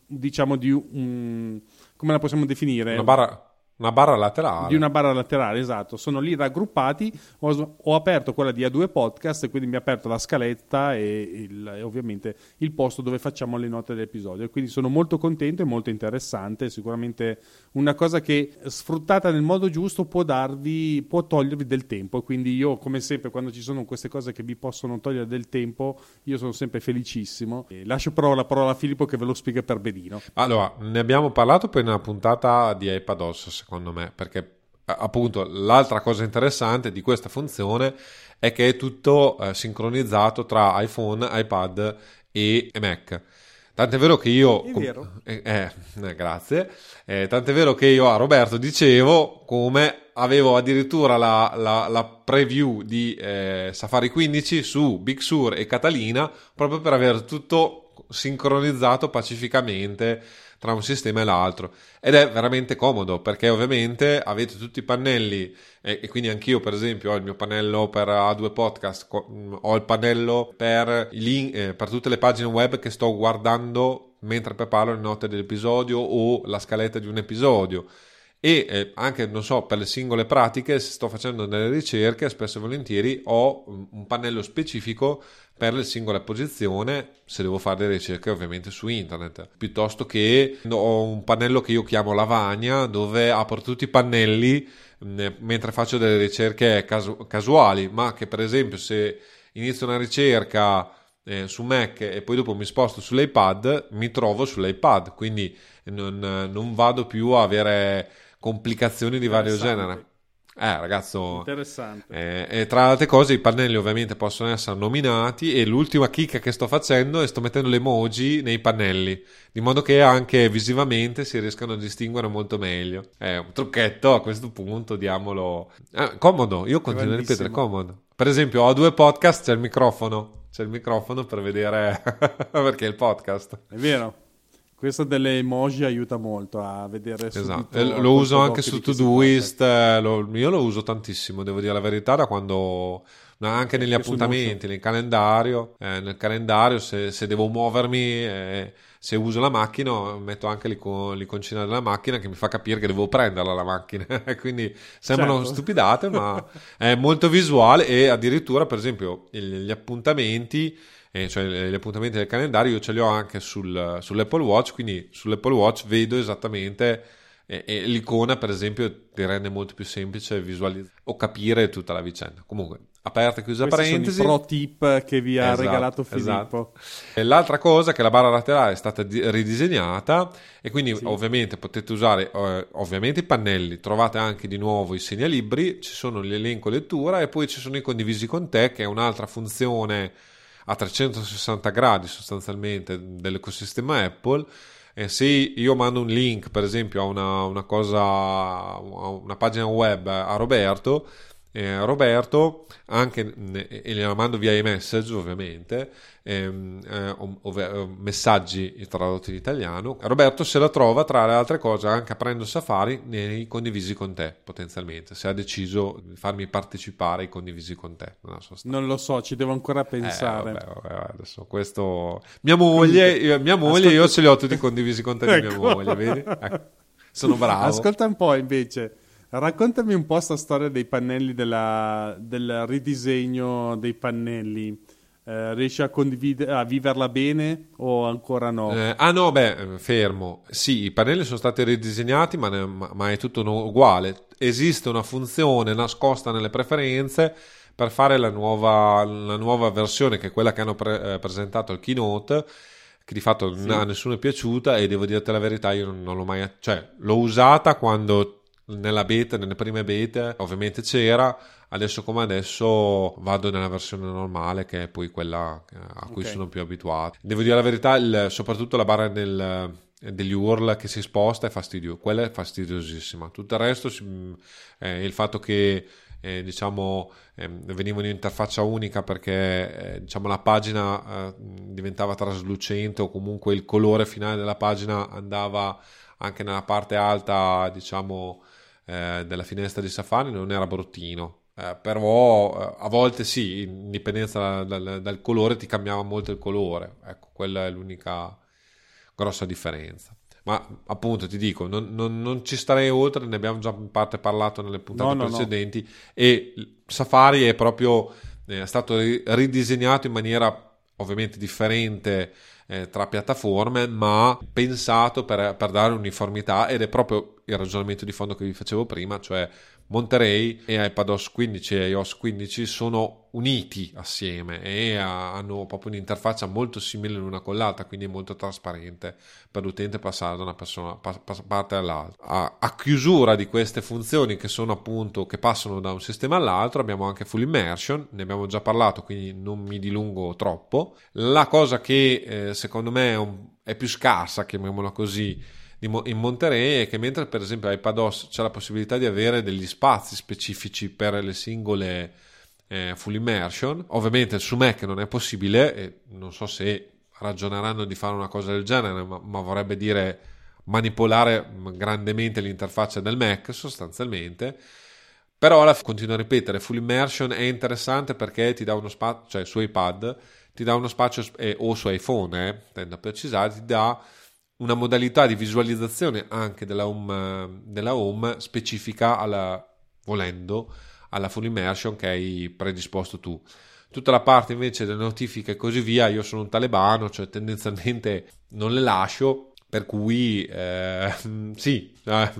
diciamo, di un... come la possiamo definire? Una barra una barra laterale. Di una barra laterale, esatto. Sono lì raggruppati. Ho, ho aperto quella di A2 Podcast, quindi mi ha aperto la scaletta e, il, e, ovviamente il posto dove facciamo le note dell'episodio. Quindi sono molto contento e molto interessante. Sicuramente una cosa che sfruttata nel modo giusto può darvi, può togliervi del tempo. Quindi io, come sempre, quando ci sono queste cose che vi possono togliere del tempo, io sono sempre felicissimo. E lascio però la parola a Filippo che ve lo spiega per benino. Allora, ne abbiamo parlato per una puntata di iPadOS secondo me, perché appunto l'altra cosa interessante di questa funzione è che è tutto eh, sincronizzato tra iPhone, iPad e Mac. Tant'è vero che io. È vero. Eh, eh, eh, grazie. Eh, tant'è vero che io a Roberto dicevo come avevo addirittura la, la, la preview di eh, Safari 15 su Big Sur e Catalina proprio per avere tutto sincronizzato pacificamente tra un sistema e l'altro. Ed è veramente comodo perché ovviamente avete tutti i pannelli e, e quindi anch'io per esempio ho il mio pannello per A2 Podcast, ho il pannello per, link, eh, per tutte le pagine web che sto guardando mentre preparo le note dell'episodio o la scaletta di un episodio. E eh, anche non so per le singole pratiche se sto facendo delle ricerche spesso e volentieri ho un pannello specifico per la singola posizione se devo fare delle ricerche ovviamente su internet piuttosto che ho un pannello che io chiamo lavagna dove apro tutti i pannelli mentre faccio delle ricerche casu- casuali ma che per esempio se inizio una ricerca eh, su Mac e poi dopo mi sposto sull'iPad mi trovo sull'iPad quindi non, non vado più a avere complicazioni di vario genere Eh, ragazzo. Interessante. Eh, e tra le altre cose, i pannelli ovviamente possono essere nominati. E l'ultima chicca che sto facendo è sto mettendo le emoji nei pannelli, di modo che anche visivamente si riescano a distinguere molto meglio. È un trucchetto a questo punto, diamolo. Eh, comodo, io continuo a ripetere, comodo. Per esempio, ho due podcast, c'è il microfono. C'è il microfono per vedere perché è il podcast. È vero. Questo delle emoji aiuta molto a vedere esatto. lo uso anche su Todoist eh, lo, io lo uso tantissimo devo dire la verità da quando anche negli appuntamenti nel calendario eh, nel calendario se, se devo muovermi eh, se uso la macchina metto anche l'icon- l'iconcina della macchina che mi fa capire che devo prenderla la macchina quindi sembrano certo. stupidate ma è molto visuale e addirittura per esempio gli appuntamenti eh, cioè gli appuntamenti del calendario io ce li ho anche sul, sull'Apple Watch, quindi sull'Apple Watch vedo esattamente eh, e l'icona per esempio ti rende molto più semplice visualizzare o capire tutta la vicenda. Comunque, aperta e chiusa Questi parentesi. Sono pro tip che vi ha esatto, regalato Filippo. Esatto. l'altra cosa è che la barra laterale è stata di- ridisegnata e quindi sì. ovviamente potete usare eh, ovviamente i pannelli, trovate anche di nuovo i segnalibri, ci sono l'elenco lettura e poi ci sono i condivisi con te che è un'altra funzione a 360 gradi sostanzialmente dell'ecosistema Apple. E se io mando un link, per esempio, a una, una cosa, a una pagina web a Roberto, eh, Roberto, anche, e gliela mando via iMessage ovviamente, ehm, eh, ov- messaggi tradotti in italiano, Roberto se la trova tra le altre cose anche aprendo Safari nei condivisi con te potenzialmente, se ha deciso di farmi partecipare ai condivisi con te. Non lo so, ci devo ancora eh, pensare. Eh, vabbè, vabbè, adesso questo... Mia moglie, io, mia moglie Ascolta... io ce li ho tutti condivisi con te ecco. mia moglie, vedi? Sono bravo. Ascolta un po' invece Raccontami un po' questa storia dei pannelli, della, del ridisegno dei pannelli. Eh, riesci a, condivid- a viverla bene o ancora no? Eh, ah no, beh, fermo. Sì, i pannelli sono stati ridisegnati, ma, ne, ma, è tutto no, uguale. Esiste una funzione nascosta nelle preferenze per fare la nuova, la nuova versione, che è quella che hanno pre- eh, presentato al keynote che di fatto sì. a nessuno è piaciuta e devo dirti la verità io non, non l'ho mai cioè l'ho usata quando nella beta, nelle prime beta, ovviamente c'era, adesso come adesso vado nella versione normale che è poi quella a cui okay. sono più abituato. Devo dire la verità, il, soprattutto la barra del, degli URL che si sposta è fastidioso, quella è fastidiosissima. Tutto il resto, eh, il fatto che eh, diciamo eh, venivano in interfaccia unica perché eh, diciamo la pagina eh, diventava traslucente o comunque il colore finale della pagina andava anche nella parte alta diciamo eh, della finestra di Safari non era bruttino. Eh, però eh, a volte sì, in dipendenza dal, dal, dal, colore ti cambiava molto il colore. Ecco, quella è l'unica grossa differenza. Ma appunto ti dico, non, non, non ci starei oltre, ne abbiamo già in parte parlato nelle puntate no, no, precedenti. No. E Safari è proprio è stato ridisegnato in maniera ovviamente differente eh, tra piattaforme, ma pensato per, per dare uniformità ed è proprio il ragionamento di fondo che vi facevo prima, cioè Monterey e iPadOS 15 e iOS 15 sono uniti assieme e hanno proprio un'interfaccia molto simile l'una con l'altra, quindi molto trasparente per l'utente passare da una persona, pa- parte all'altra. A-, a, chiusura di queste funzioni che sono appunto che passano da un sistema all'altro, abbiamo anche Full Immersion, ne abbiamo già parlato, quindi non mi dilungo troppo. La cosa che eh, secondo me è, un, è più scarsa, chiamiamola così, in Monterey è che mentre per esempio iPadOS c'è la possibilità di avere degli spazi specifici per le singole eh, full immersion, ovviamente su Mac non è possibile e non so se ragioneranno di fare una cosa del genere, ma, ma vorrebbe dire manipolare grandemente l'interfaccia del Mac sostanzialmente. Però alla, continuo a ripetere, full immersion è interessante perché ti dà uno spazio, cioè su iPad ti dà uno spazio eh, o su iPhone, eh, tendo a precisare, ti dà una modalità di visualizzazione anche della home, della home specifica alla, volendo alla full immersion che hai predisposto tu. Tutta la parte invece delle notifiche e così via, io sono un talebano, cioè tendenzialmente non le lascio, per cui eh, sì, eh,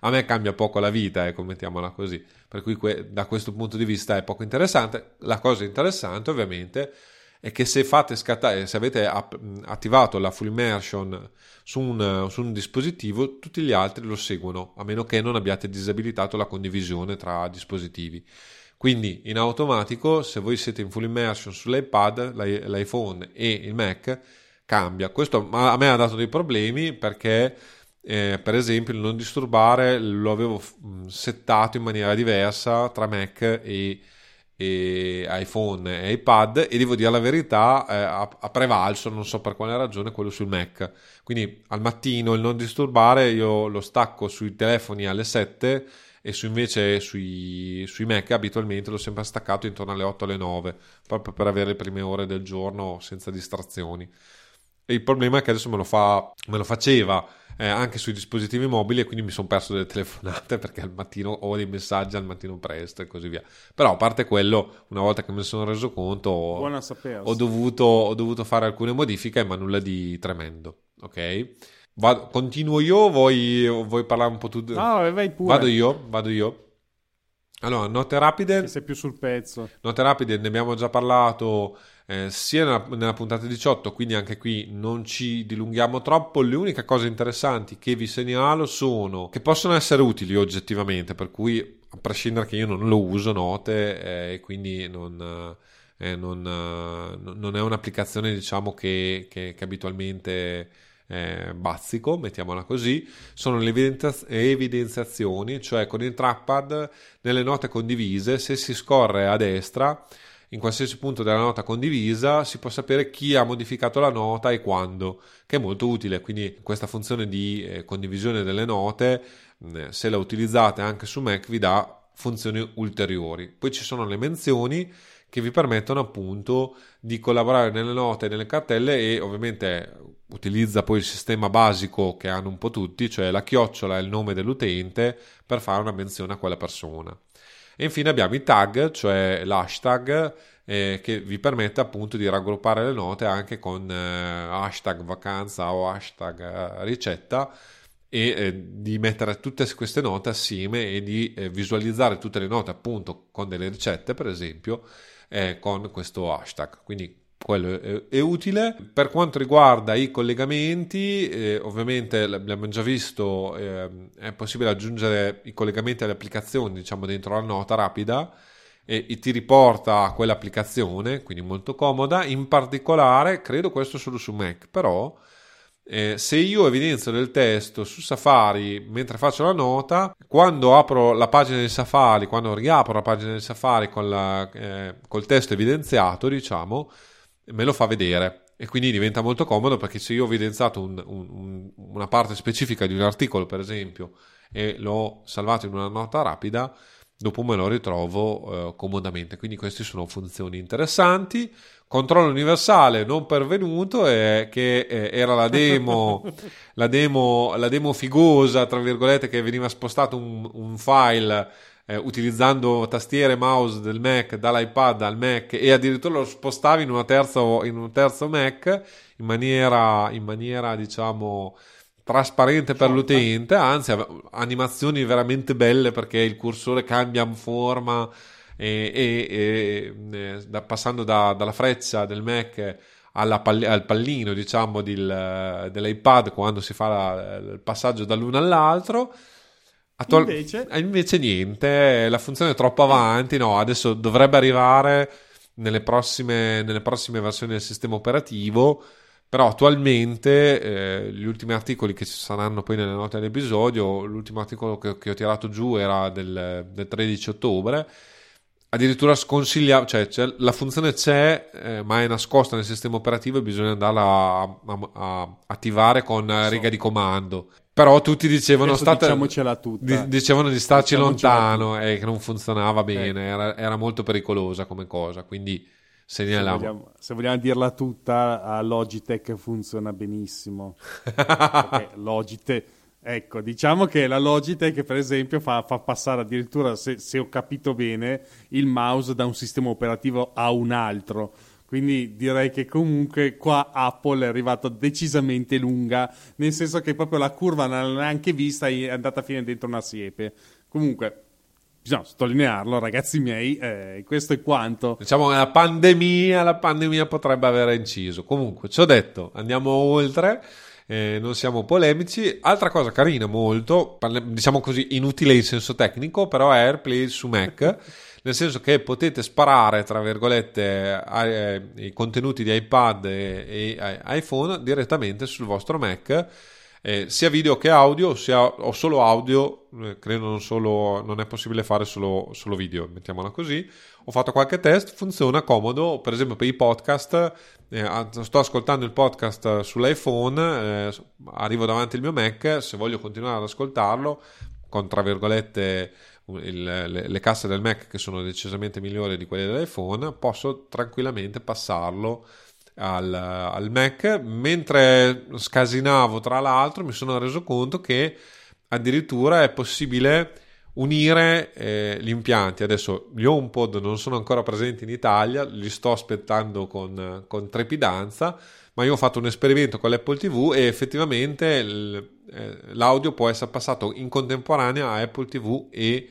a me cambia poco la vita, ecco, mettiamola così. Per cui que- da questo punto di vista è poco interessante. La cosa interessante ovviamente è che se, fate scattare, se avete attivato la full immersion su un, su un, dispositivo, tutti gli altri lo seguono, a meno che non abbiate disabilitato la condivisione tra dispositivi. Quindi in automatico, se voi siete in full immersion sull'iPad, l'iPhone e il Mac, cambia. Questo a me ha dato dei problemi perché, eh, per esempio, il non disturbare lo avevo settato in maniera diversa tra Mac e e iPhone e iPad e devo dire la verità eh, ha, ha, prevalso non so per quale ragione quello sul Mac. Quindi al mattino il non disturbare io lo stacco sui telefoni alle 7 e su invece sui, sui Mac abitualmente l'ho sempre staccato intorno alle 8 alle 9 proprio per avere le prime ore del giorno senza distrazioni. E il problema è che adesso me lo, fa, me lo faceva eh, anche sui dispositivi mobili e quindi mi sono perso delle telefonate perché al mattino ho dei messaggi al mattino presto e così via. Però a parte quello, una volta che me ne sono reso conto, ho dovuto, ho dovuto, fare alcune modifiche, ma nulla di tremendo. Ok? Vado, continuo io vuoi, vuoi parlare un po' tu? No, vai pure. Vado io, vado io. Allora, note rapide. sei più sul pezzo. Note rapide, ne abbiamo già parlato eh, sia nella, nella, puntata 18, quindi anche qui non ci dilunghiamo troppo. Le uniche cose interessanti che vi segnalo sono che possono essere utili oggettivamente, per cui a prescindere che io non lo uso note eh, e quindi non, eh, non, eh, non, è un'applicazione diciamo che, che, che abitualmente eh, bazzico, mettiamola così, sono le evidenziazioni, cioè con il trackpad nelle note condivise, se si scorre a destra in qualsiasi punto della nota condivisa si può sapere chi ha modificato la nota e quando, che è molto utile. Quindi questa funzione di eh, condivisione delle note, se la utilizzate anche su Mac, vi dà funzioni ulteriori. Poi ci sono le menzioni che vi permettono appunto di collaborare nelle note e nelle cartelle e ovviamente utilizza poi il sistema basico che hanno un po' tutti, cioè la chiocciola e il nome dell'utente per fare una menzione a quella persona. E infine abbiamo i tag, cioè l'hashtag eh, che vi permette appunto di raggruppare le note anche con eh, hashtag vacanza o hashtag eh, ricetta e eh, di mettere tutte queste note assieme e di eh, visualizzare tutte le note appunto con delle ricette per esempio con questo hashtag. Quindi quello è, è, utile. Per quanto riguarda i collegamenti, eh, ovviamente l'abbiamo già visto, eh, è possibile aggiungere i collegamenti alle applicazioni, diciamo dentro la nota rapida e, e ti riporta a quell'applicazione, quindi molto comoda. In particolare, credo questo solo su Mac, però eh, se io evidenzio del testo su Safari mentre faccio la nota, quando apro la pagina di Safari, quando riapro la pagina di Safari la, eh, col testo evidenziato, diciamo, me lo fa vedere e quindi diventa molto comodo perché se io ho evidenziato un, un, una parte specifica di un articolo, per esempio, e l'ho salvato in una nota rapida, dopo me lo ritrovo eh, comodamente. Quindi queste sono funzioni interessanti. Controllo universale non pervenuto, eh, che eh, era la demo, la demo, la demo figosa, tra virgolette, che veniva spostato un, un file eh, utilizzando tastiere e mouse del Mac dall'iPad al Mac e addirittura lo spostavi in, terzo, in un terzo Mac in maniera, in maniera diciamo trasparente per l'utente, anzi animazioni veramente belle perché il cursore cambia forma e, e, e eh, da, passando da, dalla freccia del Mac pall- al pallino diciamo del, dell'iPad quando si fa la, il passaggio dall'uno all'altro Attual- invece? Eh, invece niente, la funzione è troppo avanti, no, adesso dovrebbe arrivare nelle prossime, nelle prossime versioni del sistema operativo, però attualmente eh, gli ultimi articoli che ci saranno poi nelle note dell'episodio, l'ultimo articolo che, che ho tirato giù era del, del 13 ottobre, addirittura sconsiglia, cioè, cioè, la funzione c'è, eh, ma è nascosta nel sistema operativo e bisogna andarla a, a, a attivare con so. riga di comando. Però tutti dicevano, state, diciamocela tutta. Di, dicevano di starci lontano e che non funzionava bene, eh. era, era, molto pericolosa come cosa, quindi segnaliamo. Se vogliamo, se vogliamo dirla tutta, a Logitech funziona benissimo. Logitech, ecco, diciamo che la Logitech per esempio fa, fa passare addirittura, se, se ho capito bene, il mouse da un sistema operativo a un altro quindi direi che comunque qua Apple è arrivata decisamente lunga, nel senso che proprio la curva non l'ha neanche vista è andata a finire dentro una siepe. Comunque, bisogna sottolinearlo, ragazzi miei, eh, questo è quanto. Diciamo la pandemia, la pandemia potrebbe aver inciso. Comunque, ci ho detto, andiamo oltre. Eh, non siamo polemici. Altra cosa carina, molto, diciamo così, inutile in senso tecnico, però è AirPlay su Mac, nel senso che potete sparare, tra virgolette, ai, i contenuti di iPad e, e iPhone direttamente sul vostro Mac eh, sia video che audio, sia, o solo audio, eh, credo non, solo, non, è possibile fare solo, solo, video, mettiamola così. Ho fatto qualche test, funziona comodo, per esempio per i podcast, eh, sto ascoltando il podcast sull'iPhone, eh, arrivo davanti al mio Mac, se voglio continuare ad ascoltarlo, con tra virgolette il, le, le, casse del Mac che sono decisamente migliori di quelle dell'iPhone, posso tranquillamente passarlo al, al Mac. Mentre scasinavo, tra l'altro, mi sono reso conto che addirittura è possibile unire eh, gli impianti. Adesso gli HomePod non sono ancora presenti in Italia, li sto aspettando con, con trepidanza, ma io ho fatto un esperimento con l'Apple TV e effettivamente il, eh, l'audio può essere passato in contemporanea a Apple TV e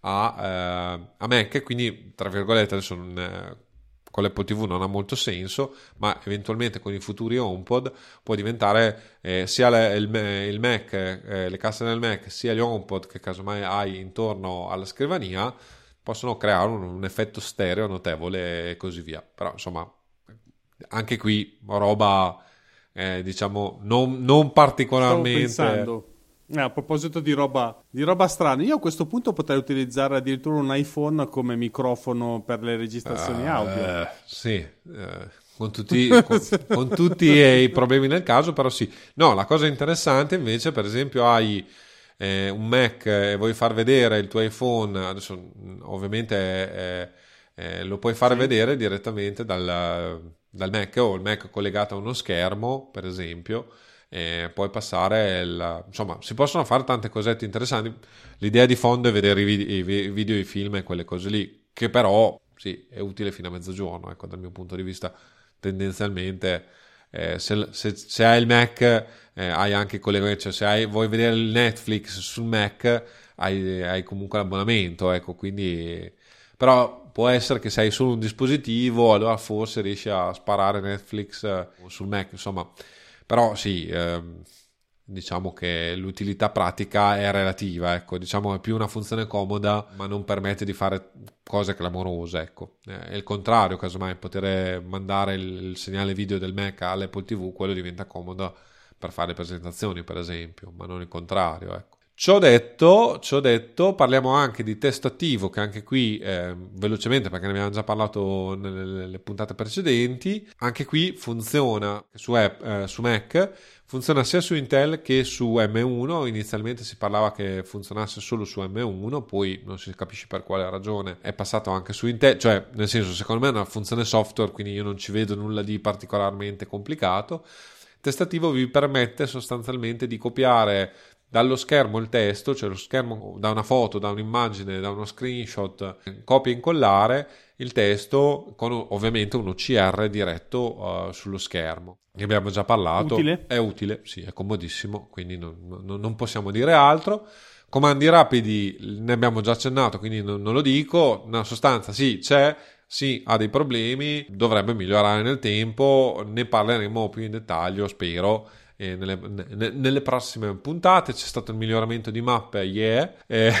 a, eh, a Mac, quindi tra virgolette adesso non, con l'Apple TV non ha molto senso, ma eventualmente con i futuri HomePod può diventare eh, sia le, il, il, Mac, eh, le casse del Mac, sia gli HomePod che casomai hai intorno alla scrivania, possono creare un, un effetto stereo notevole e così via. Però insomma, anche qui roba eh, diciamo non, non particolarmente a proposito di roba, di roba, strana, io a questo punto potrei utilizzare addirittura un iPhone come microfono per le registrazioni uh, audio. Sì, uh, con tutti, con, con tutti i problemi nel caso, però sì. No, la cosa interessante invece, per esempio, hai eh, un Mac e vuoi far vedere il tuo iPhone, adesso ovviamente eh, eh, lo puoi fare sì. vedere direttamente dal, dal Mac o il Mac collegato a uno schermo, per esempio e poi passare il, insomma si possono fare tante cosette interessanti. L'idea di fondo è vedere i video, i video, i film e quelle cose lì che però sì è utile fino a mezzogiorno ecco dal mio punto di vista tendenzialmente eh, se, se, se, hai il Mac eh, hai anche collegamento cioè se hai, vuoi vedere il Netflix sul Mac hai, hai comunque l'abbonamento ecco quindi però può essere che se hai solo un dispositivo allora forse riesci a sparare Netflix eh, sul Mac insomma però sì, ehm, diciamo che l'utilità pratica è relativa, ecco, diciamo è più una funzione comoda, ma non permette di fare cose clamorose, ecco. Eh, è il contrario, casomai poter mandare il, il segnale video del Mac all'Apple TV, quello diventa comodo per fare presentazioni, per esempio, ma non il contrario, ecco. Ciò detto, ciò detto, parliamo anche di testo attivo, che anche qui eh, velocemente, perché ne abbiamo già parlato nelle, nelle puntate precedenti, anche qui funziona su, app, eh, su Mac, funziona sia su Intel che su M1. Inizialmente si parlava che funzionasse solo su M1, poi non si capisce per quale ragione è passato anche su Intel, cioè nel senso secondo me è una funzione software, quindi io non ci vedo nulla di particolarmente complicato. Testativo vi permette sostanzialmente di copiare dallo schermo il testo, cioè lo schermo da una foto, da un'immagine, da uno screenshot, copia e incollare il testo con ovviamente un OCR diretto uh, sullo schermo. Ne abbiamo già parlato. Utile? È utile, sì, è comodissimo, quindi non, non, non possiamo dire altro. Comandi rapidi ne abbiamo già accennato, quindi non, non lo dico. Nella sostanza, sì, c'è, sì, ha dei problemi, dovrebbe migliorare nel tempo, ne parleremo più in dettaglio, spero eh, nelle, ne, nelle, prossime puntate c'è stato il miglioramento di mappe, yeah. Eh.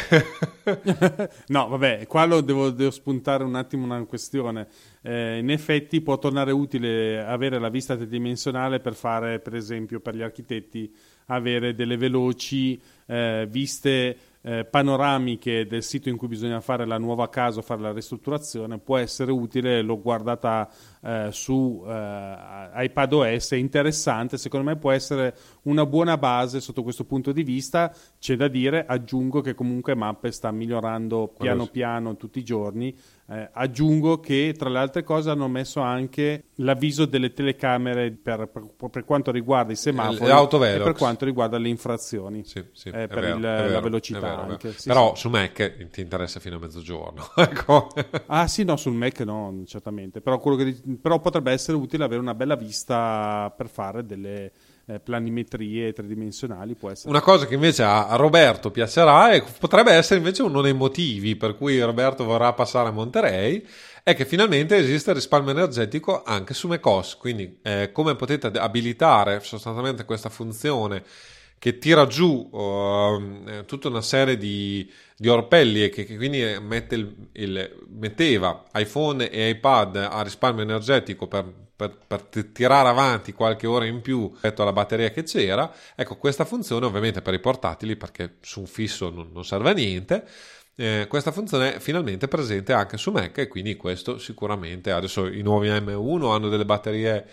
no, vabbè, qua lo devo, devo, spuntare un attimo una questione. Eh, in effetti può tornare utile avere la vista tridimensionale per fare, per esempio, per gli architetti, avere delle veloci eh, viste eh, panoramiche del sito in cui bisogna fare la nuova casa o fare la ristrutturazione può essere utile, l'ho guardata eh, su eh, iPadOS, è interessante, secondo me può essere una buona base sotto questo punto di vista, c'è da dire, aggiungo che comunque Mappe sta migliorando piano piano tutti i giorni, eh, aggiungo che tra le altre cose hanno messo anche l'avviso delle telecamere per, per, per quanto riguarda i semafori e per quanto riguarda le infrazioni sì, sì, eh, per vero, il, vero, la velocità. Anche. Sì, Però su Mac ti interessa fino a mezzogiorno. ecco. Ah sì, no, sul Mac no, certamente. Però, che, però potrebbe essere utile avere una bella vista per fare delle eh, planimetrie tridimensionali può essere. Una cosa che invece a Roberto piacerà e potrebbe essere invece uno dei motivi per cui Roberto vorrà passare a Monterey è che finalmente esiste risparmio energetico anche su macOS, quindi eh, come potete abilitare sostanzialmente questa funzione che tira giù uh, tutta una serie di, di orpelli e che, che quindi mette il, il, metteva iPhone e iPad a risparmio energetico per, per, per, tirare avanti qualche ora in più rispetto alla batteria che c'era. Ecco, questa funzione ovviamente per i portatili, perché su un fisso non, non serve a niente, eh, questa funzione è finalmente presente anche su Mac e quindi questo sicuramente adesso i nuovi M1 hanno delle batterie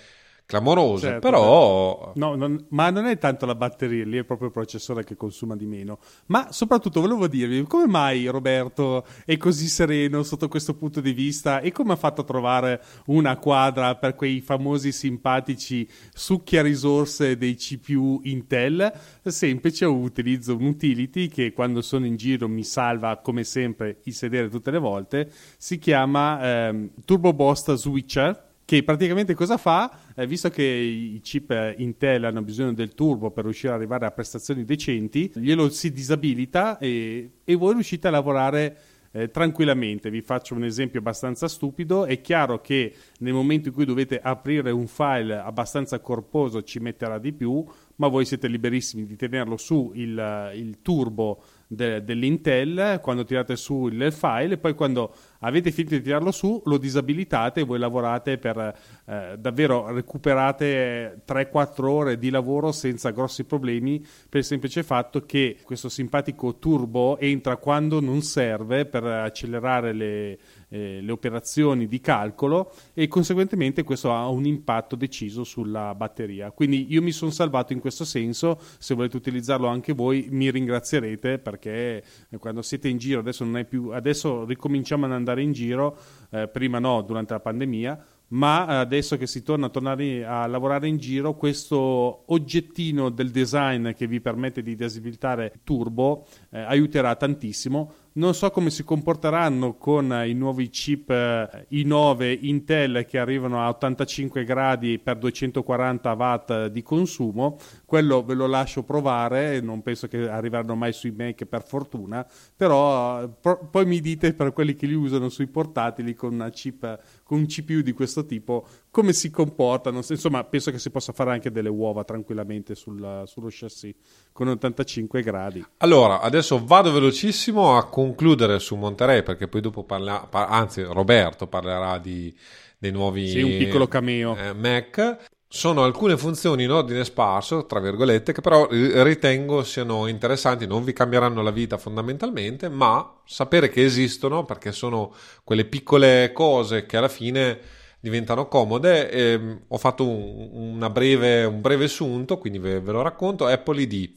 clamorose, certo, però... No, non, ma non è tanto la batteria, lì è proprio il processore che consuma di meno. Ma soprattutto volevo dirvi, come mai Roberto è così sereno sotto questo punto di vista e come ha fatto a trovare una quadra per quei famosi simpatici succhia risorse dei CPU Intel? Semplice, utilizzo un utility che quando sono in giro mi salva come sempre il sedere tutte le volte, si chiama ehm, Turbo Boost Switcher che praticamente cosa fa? Eh, visto che i chip Intel hanno bisogno del turbo per riuscire ad arrivare a prestazioni decenti, glielo si disabilita e, e voi riuscite a lavorare eh, tranquillamente. Vi faccio un esempio abbastanza stupido. È chiaro che nel momento in cui dovete aprire un file abbastanza corposo ci metterà di più, ma voi siete liberissimi di tenerlo su il, il turbo de, dell'Intel quando tirate su il file e poi quando avete finito di tirarlo su lo disabilitate e voi lavorate per eh, davvero recuperate 3-4 ore di lavoro senza grossi problemi per il semplice fatto che questo simpatico turbo entra quando non serve per accelerare le eh, le operazioni di calcolo e conseguentemente questo ha un impatto deciso sulla batteria. Quindi io mi sono salvato in questo senso, se volete utilizzarlo anche voi mi ringrazierete perché quando siete in giro, adesso, non è più, adesso ricominciamo ad andare in giro, eh, prima no, durante la pandemia, ma adesso che si torna a tornare a lavorare in giro, questo oggettino del design che vi permette di disabilitare turbo eh, aiuterà tantissimo non so come si comporteranno con i nuovi chip eh, i9 Intel che arrivano a 85 gradi per 240 watt di consumo. Quello ve lo lascio provare, non penso che arriveranno mai sui Mac per fortuna, però pro- poi mi dite per quelli che li usano sui portatili con una chip con un CPU di questo tipo come si comportano. Insomma, penso che si possa fare anche delle uova tranquillamente sul, sullo chassis con 85 gradi. Allora, adesso vado velocissimo a concludere su Monterey perché poi dopo parla, par- anzi Roberto parlerà di, dei nuovi sì, un piccolo cameo. Eh, Mac. Sono alcune funzioni in ordine sparso, tra virgolette, che però ritengo siano interessanti, non vi cambieranno la vita fondamentalmente, ma sapere che esistono perché sono quelle piccole cose che alla fine diventano comode. E, ehm, ho fatto un, breve, un breve assunto, quindi ve, ve, lo racconto. Apple ID.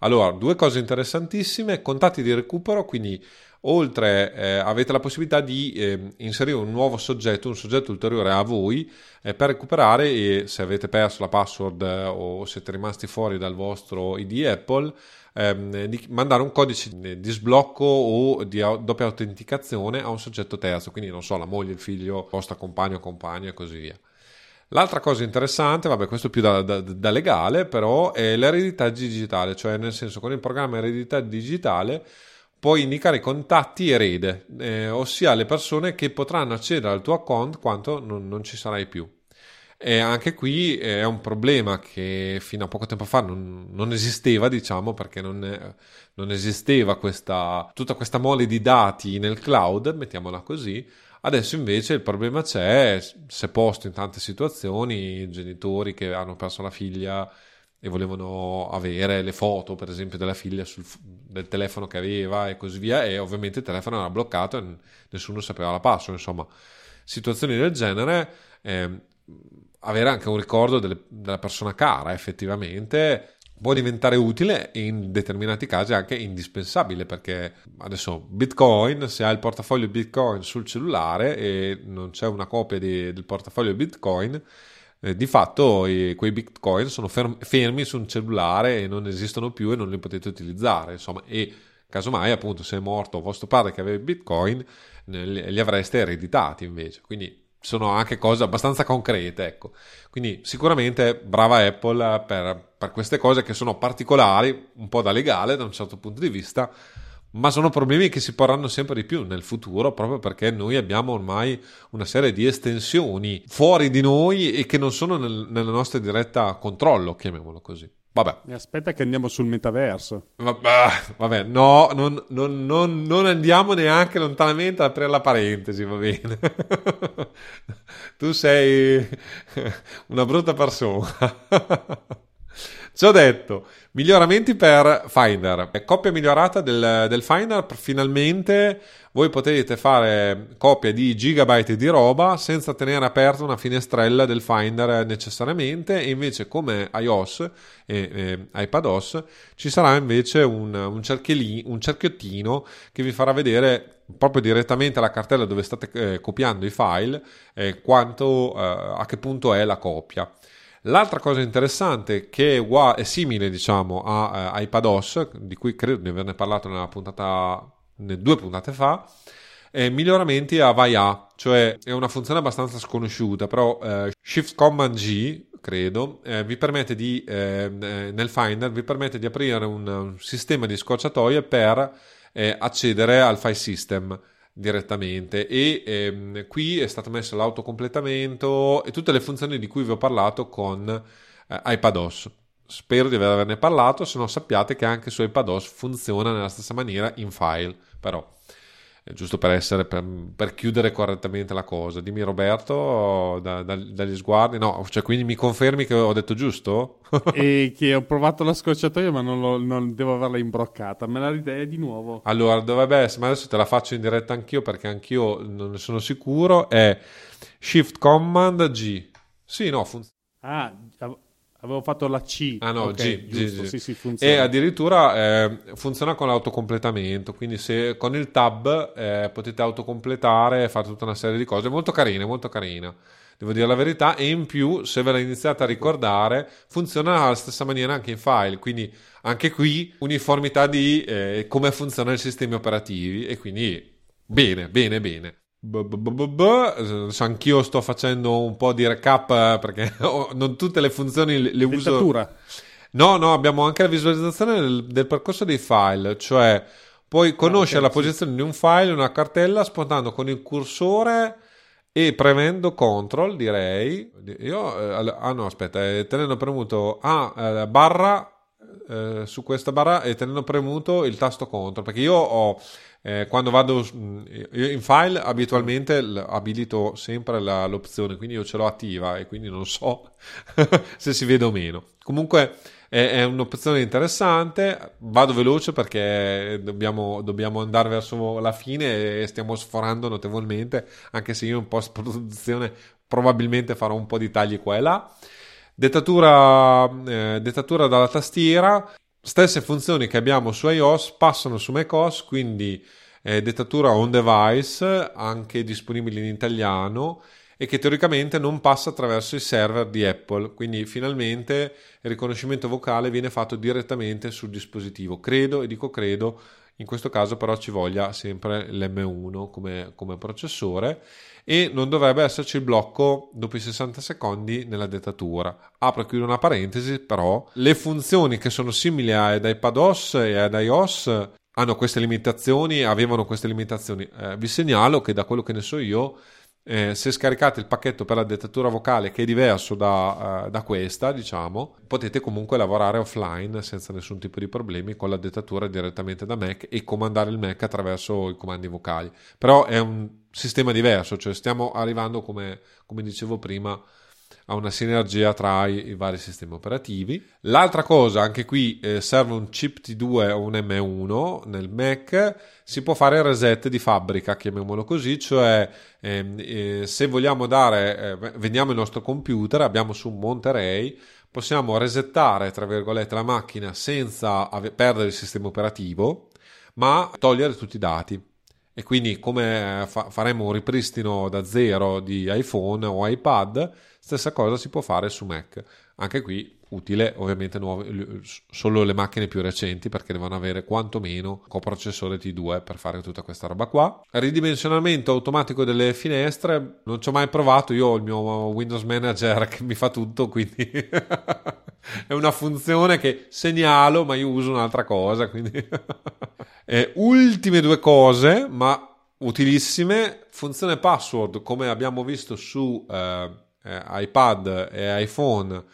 Allora, due cose interessantissime, contatti di recupero, quindi oltre eh, avete la possibilità di eh, inserire un nuovo soggetto, un soggetto ulteriore a voi eh, per recuperare e se avete perso la password eh, o siete rimasti fuori dal vostro ID Apple ehm, di mandare un codice di sblocco o di doppia autenticazione a un soggetto terzo, quindi non so, la moglie, il figlio, vostra compagno o compagno e così via. L'altra cosa interessante, vabbè, questo più da, da, da, legale, però è l'eredità digitale, cioè nel senso con il programma eredità digitale puoi indicare contatti erede, eh, ossia le persone che potranno accedere al tuo account quando non, non ci sarai più. E anche qui è un problema che fino a poco tempo fa non, non esisteva, diciamo, perché non, è, non esisteva questa, tutta questa mole di dati nel cloud, mettiamola così. Adesso invece il problema c'è, si è posto in tante situazioni, genitori che hanno perso la figlia e volevano avere le foto, per esempio, della figlia sul, del telefono che aveva e così via, e ovviamente il telefono era bloccato e nessuno sapeva la password, insomma, situazioni del genere. Eh, avere anche un ricordo delle, della persona cara effettivamente può diventare utile e in determinati casi anche indispensabile perché adesso Bitcoin se hai il portafoglio Bitcoin sul cellulare e non c'è una copia di, del portafoglio Bitcoin eh, di fatto quei Bitcoin sono fermi, fermi su un cellulare e non esistono più e non li potete utilizzare insomma e casomai appunto se è morto vostro padre che aveva Bitcoin li avreste ereditati invece quindi sono anche cose abbastanza concrete, ecco. Quindi sicuramente brava Apple per, per queste cose che sono particolari, un po' da legale da un certo punto di vista, ma sono problemi che si porranno sempre di più nel futuro proprio perché noi abbiamo ormai una serie di estensioni fuori di noi e che non sono nel, nella nostra diretta controllo, chiamiamolo così. Vabbè. Aspetta che andiamo sul metaverso. Vabbè, vabbè no, non, non, non, non, andiamo neanche lontanamente ad aprire la parentesi, va bene. tu sei una brutta persona. Ciò detto, miglioramenti per Finder. Coppia migliorata del, del, Finder, finalmente voi potete fare copia di gigabyte di roba senza tenere aperta una finestrella del Finder necessariamente e invece come iOS e, e iPadOS ci sarà invece un, un, un cerchiottino che vi farà vedere proprio direttamente alla cartella dove state eh, copiando i file eh, quanto, eh, a che punto è la copia. L'altra cosa interessante che è, uguale, è simile diciamo a, a iPadOS, di cui credo di averne parlato nella puntata, due puntate fa, è miglioramenti a VIA, cioè è una funzione abbastanza sconosciuta, però eh, Shift Command G credo, eh, vi permette di, eh, eh nel Finder, vi permette di aprire un, un sistema di scorciatoie per eh, accedere al file system direttamente e ehm, qui è stato messo l'autocompletamento e tutte le funzioni di cui vi ho parlato con eh, iPadOS. Spero di averne parlato, se no sappiate che anche su iPadOS funziona nella stessa maniera in file, però giusto per, essere, per, per, chiudere correttamente la cosa. Dimmi Roberto, da, da, dagli sguardi, no, cioè quindi mi confermi che ho detto giusto? e che ho provato la scorciatoia ma non, lo, non devo averla imbroccata, me la ridei di nuovo. Allora, dovrebbe essere, ma adesso te la faccio in diretta anch'io perché anch'io non ne sono sicuro, è Shift Command G. Sì, no, funziona. Ah, Avevo fatto la C. Ah no, okay, G, G, G. Sì, sì, funziona. E addirittura eh, funziona con l'autocompletamento, quindi se con il tab eh, potete autocompletare e fare tutta una serie di cose. Molto carina, molto carina. Devo dire la verità. E in più, se ve la iniziate a ricordare, funziona alla stessa maniera anche in file. Quindi anche qui uniformità di eh, come funzionano i sistemi operativi. E quindi bene, bene, bene. Adesso anch'io sto facendo un po' di recap eh, perché non tutte le funzioni le, uso. Dettatura. No, no, abbiamo anche la visualizzazione del, del percorso dei file, cioè puoi conoscere ah, okay, la posizione sì. di un file una cartella spuntando con il cursore e premendo CTRL, direi. Io, eh, ah no, aspetta, eh, tenendo premuto A ah, barra eh, su questa barra e tenendo premuto il tasto CTRL, perché io ho eh, quando vado mm, in file abitualmente abilito sempre la, l'opzione, quindi io ce l'ho attiva e quindi non so se si vede o meno. Comunque è, è, un'opzione interessante, vado veloce perché dobbiamo, dobbiamo, andare verso la fine e stiamo sforando notevolmente, anche se io in post produzione probabilmente farò un po' di tagli qua e là. Dettatura, eh, dettatura dalla tastiera, Stesse funzioni che abbiamo su iOS passano su macOS, quindi eh, dettatura on device, anche disponibile in italiano e che teoricamente non passa attraverso i server di Apple, quindi finalmente il riconoscimento vocale viene fatto direttamente sul dispositivo. Credo, e dico credo, in questo caso però ci voglia sempre l'M1 come, come processore e non dovrebbe esserci il blocco dopo i 60 secondi nella dettatura. Apro e chiudo una parentesi, però le funzioni che sono simili ad iPadOS e ad iOS hanno queste limitazioni, avevano queste limitazioni. Eh, vi segnalo che da quello che ne so io eh, se scaricate il pacchetto per la dettatura vocale che è diverso da, uh, da, questa, diciamo, potete comunque lavorare offline senza nessun tipo di problemi con la dettatura direttamente da Mac e comandare il Mac attraverso i comandi vocali. Però è un sistema diverso, cioè stiamo arrivando, come, come dicevo prima, a una sinergia tra i, i, vari sistemi operativi. L'altra cosa, anche qui eh, serve un chip T2 o un M1 nel Mac, si può fare reset di fabbrica, chiamiamolo così, cioè ehm, eh, se vogliamo dare, eh, vendiamo il nostro computer, abbiamo su Monterey, possiamo resettare, tra virgolette, la macchina senza ave- perdere il sistema operativo, ma togliere tutti i dati e quindi come fa- faremo un ripristino da zero di iPhone o iPad, stessa cosa si può fare su Mac. Anche qui utile ovviamente nuove, solo le macchine più recenti perché devono avere quantomeno coprocessore T2 per fare tutta questa roba qua. Ridimensionamento automatico delle finestre, non ci ho mai provato, io ho il mio Windows Manager che mi fa tutto, quindi è una funzione che segnalo ma io uso un'altra cosa, quindi... eh, ultime due cose, ma utilissime, funzione password come abbiamo visto su eh, eh, iPad e iPhone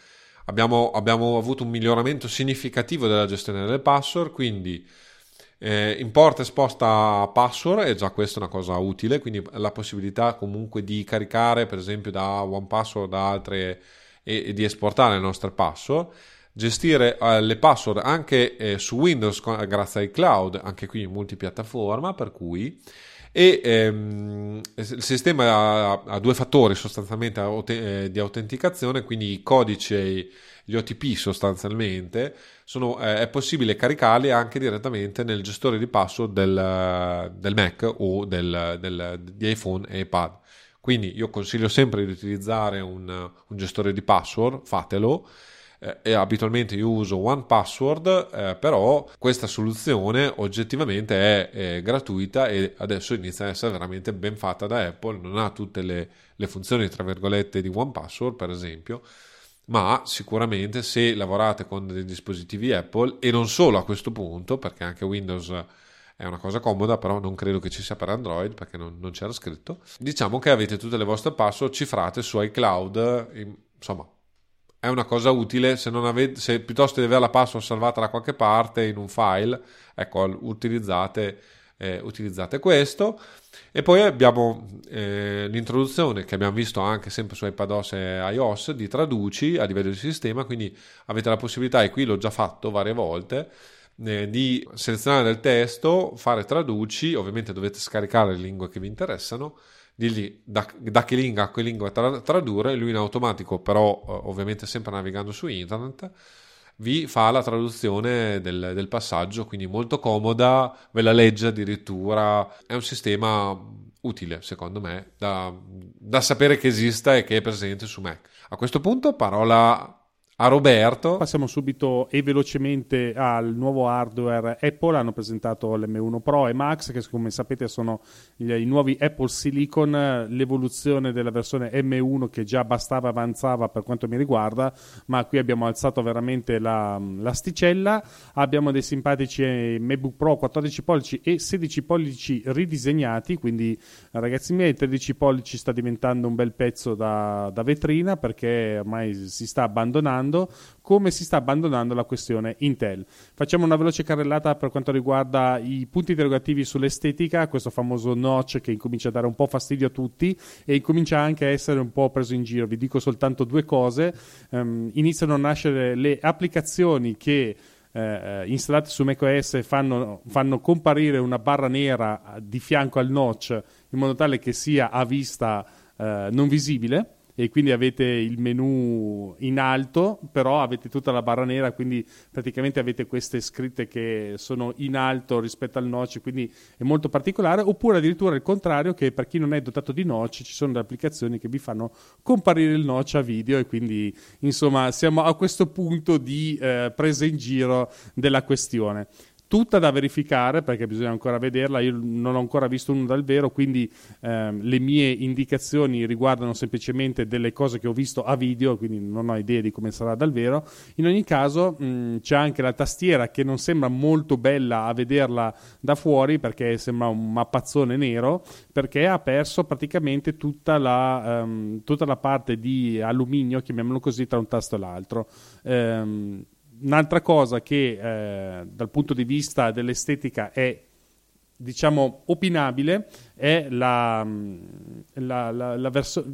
abbiamo, abbiamo, avuto un miglioramento significativo della gestione delle password, quindi eh, importa e sposta password è già questa una cosa utile, quindi la possibilità comunque di caricare per esempio da OnePassword da altre e, e di esportare le nostre password. Gestire eh, le password anche eh, su Windows grazie ai cloud, anche qui in multipiattaforma, per cui e ehm, il sistema ha, ha, due fattori sostanzialmente eh, di autenticazione, quindi i codici e gli OTP sostanzialmente sono, eh, è possibile caricarli anche direttamente nel gestore di password del, del Mac o del, del, di iPhone e iPad. Quindi io consiglio sempre di utilizzare un, un gestore di password, fatelo eh, abitualmente io uso OnePassword, eh, però questa soluzione oggettivamente è, è, gratuita e adesso inizia a essere veramente ben fatta da Apple, non ha tutte le, le funzioni tra virgolette di OnePassword per esempio, ma sicuramente se lavorate con dei dispositivi Apple e non solo a questo punto, perché anche Windows è una cosa comoda, però non credo che ci sia per Android perché non, non c'era scritto. Diciamo che avete tutte le vostre password cifrate su iCloud, insomma, è una cosa utile se, avete, se piuttosto di avere la password salvata da qualche parte in un file, ecco, utilizzate, eh, utilizzate questo. E poi abbiamo eh, l'introduzione che abbiamo visto anche sempre su iPadOS e iOS di traduci a livello di sistema, quindi avete la possibilità, e qui l'ho già fatto varie volte, eh, di selezionare del testo, fare traduci, ovviamente dovete scaricare le lingue che vi interessano dirgli da, da che lingua a che lingua tra, tradurre, lui in automatico, però eh, ovviamente sempre navigando su internet, vi fa la traduzione del, del, passaggio, quindi molto comoda, ve la legge addirittura, è un sistema utile secondo me da, da sapere che esista e che è presente su Mac. A questo punto parola a Roberto. Passiamo subito e velocemente al nuovo hardware Apple. Hanno presentato l'M1 Pro e Max, che come sapete sono gli, i nuovi Apple Silicon, l'evoluzione della versione M1 che già bastava avanzava per quanto mi riguarda, ma qui abbiamo alzato veramente la, l'asticella. Abbiamo dei simpatici MacBook Pro 14 pollici e 16 pollici ridisegnati, quindi ragazzi miei, il 13 pollici sta diventando un bel pezzo da, da vetrina perché ormai si sta abbandonando abbandonando come si sta abbandonando la questione Intel. Facciamo una veloce carrellata per quanto riguarda i punti interrogativi sull'estetica, questo famoso notch che incomincia a dare un po' fastidio a tutti e incomincia anche a essere un po' preso in giro. Vi dico soltanto due cose. Um, iniziano a nascere le applicazioni che eh, eh installate su macOS fanno, fanno comparire una barra nera di fianco al notch in modo tale che sia a vista eh, non visibile e quindi avete il menu in alto, però avete tutta la barra nera, quindi praticamente avete queste scritte che sono in alto rispetto al notch, quindi è molto particolare, oppure addirittura il contrario che per chi non è dotato di notch ci sono delle applicazioni che vi fanno comparire il notch a video e quindi insomma siamo a questo punto di eh, presa in giro della questione tutta da verificare perché bisogna ancora vederla. Io non ho ancora visto uno dal vero, quindi ehm, le mie indicazioni riguardano semplicemente delle cose che ho visto a video, quindi non ho idea di come sarà dal vero. In ogni caso, mh, c'è anche la tastiera che non sembra molto bella a vederla da fuori perché sembra un mappazzone nero, perché ha perso praticamente tutta la, um, tutta la parte di alluminio, chiamiamolo così, tra un tasto e l'altro. Um, un'altra cosa che eh, dal punto di vista dell'estetica è diciamo opinabile è la, la, la, la, verso-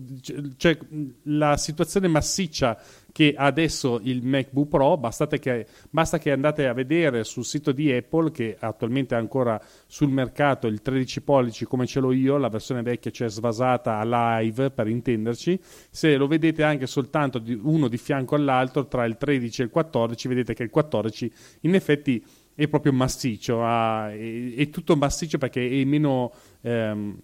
cioè, la situazione massiccia che adesso il MacBook Pro, che, basta che andate a vedere sul sito di Apple che attualmente è ancora sul mercato il 13 pollici come ce l'ho io, la versione vecchia cioè svasata live per intenderci, se lo vedete anche soltanto di uno di fianco all'altro tra il 13 e il 14 vedete che il 14 in effetti è proprio massiccio, ha, è, è, tutto massiccio perché è meno... Ehm,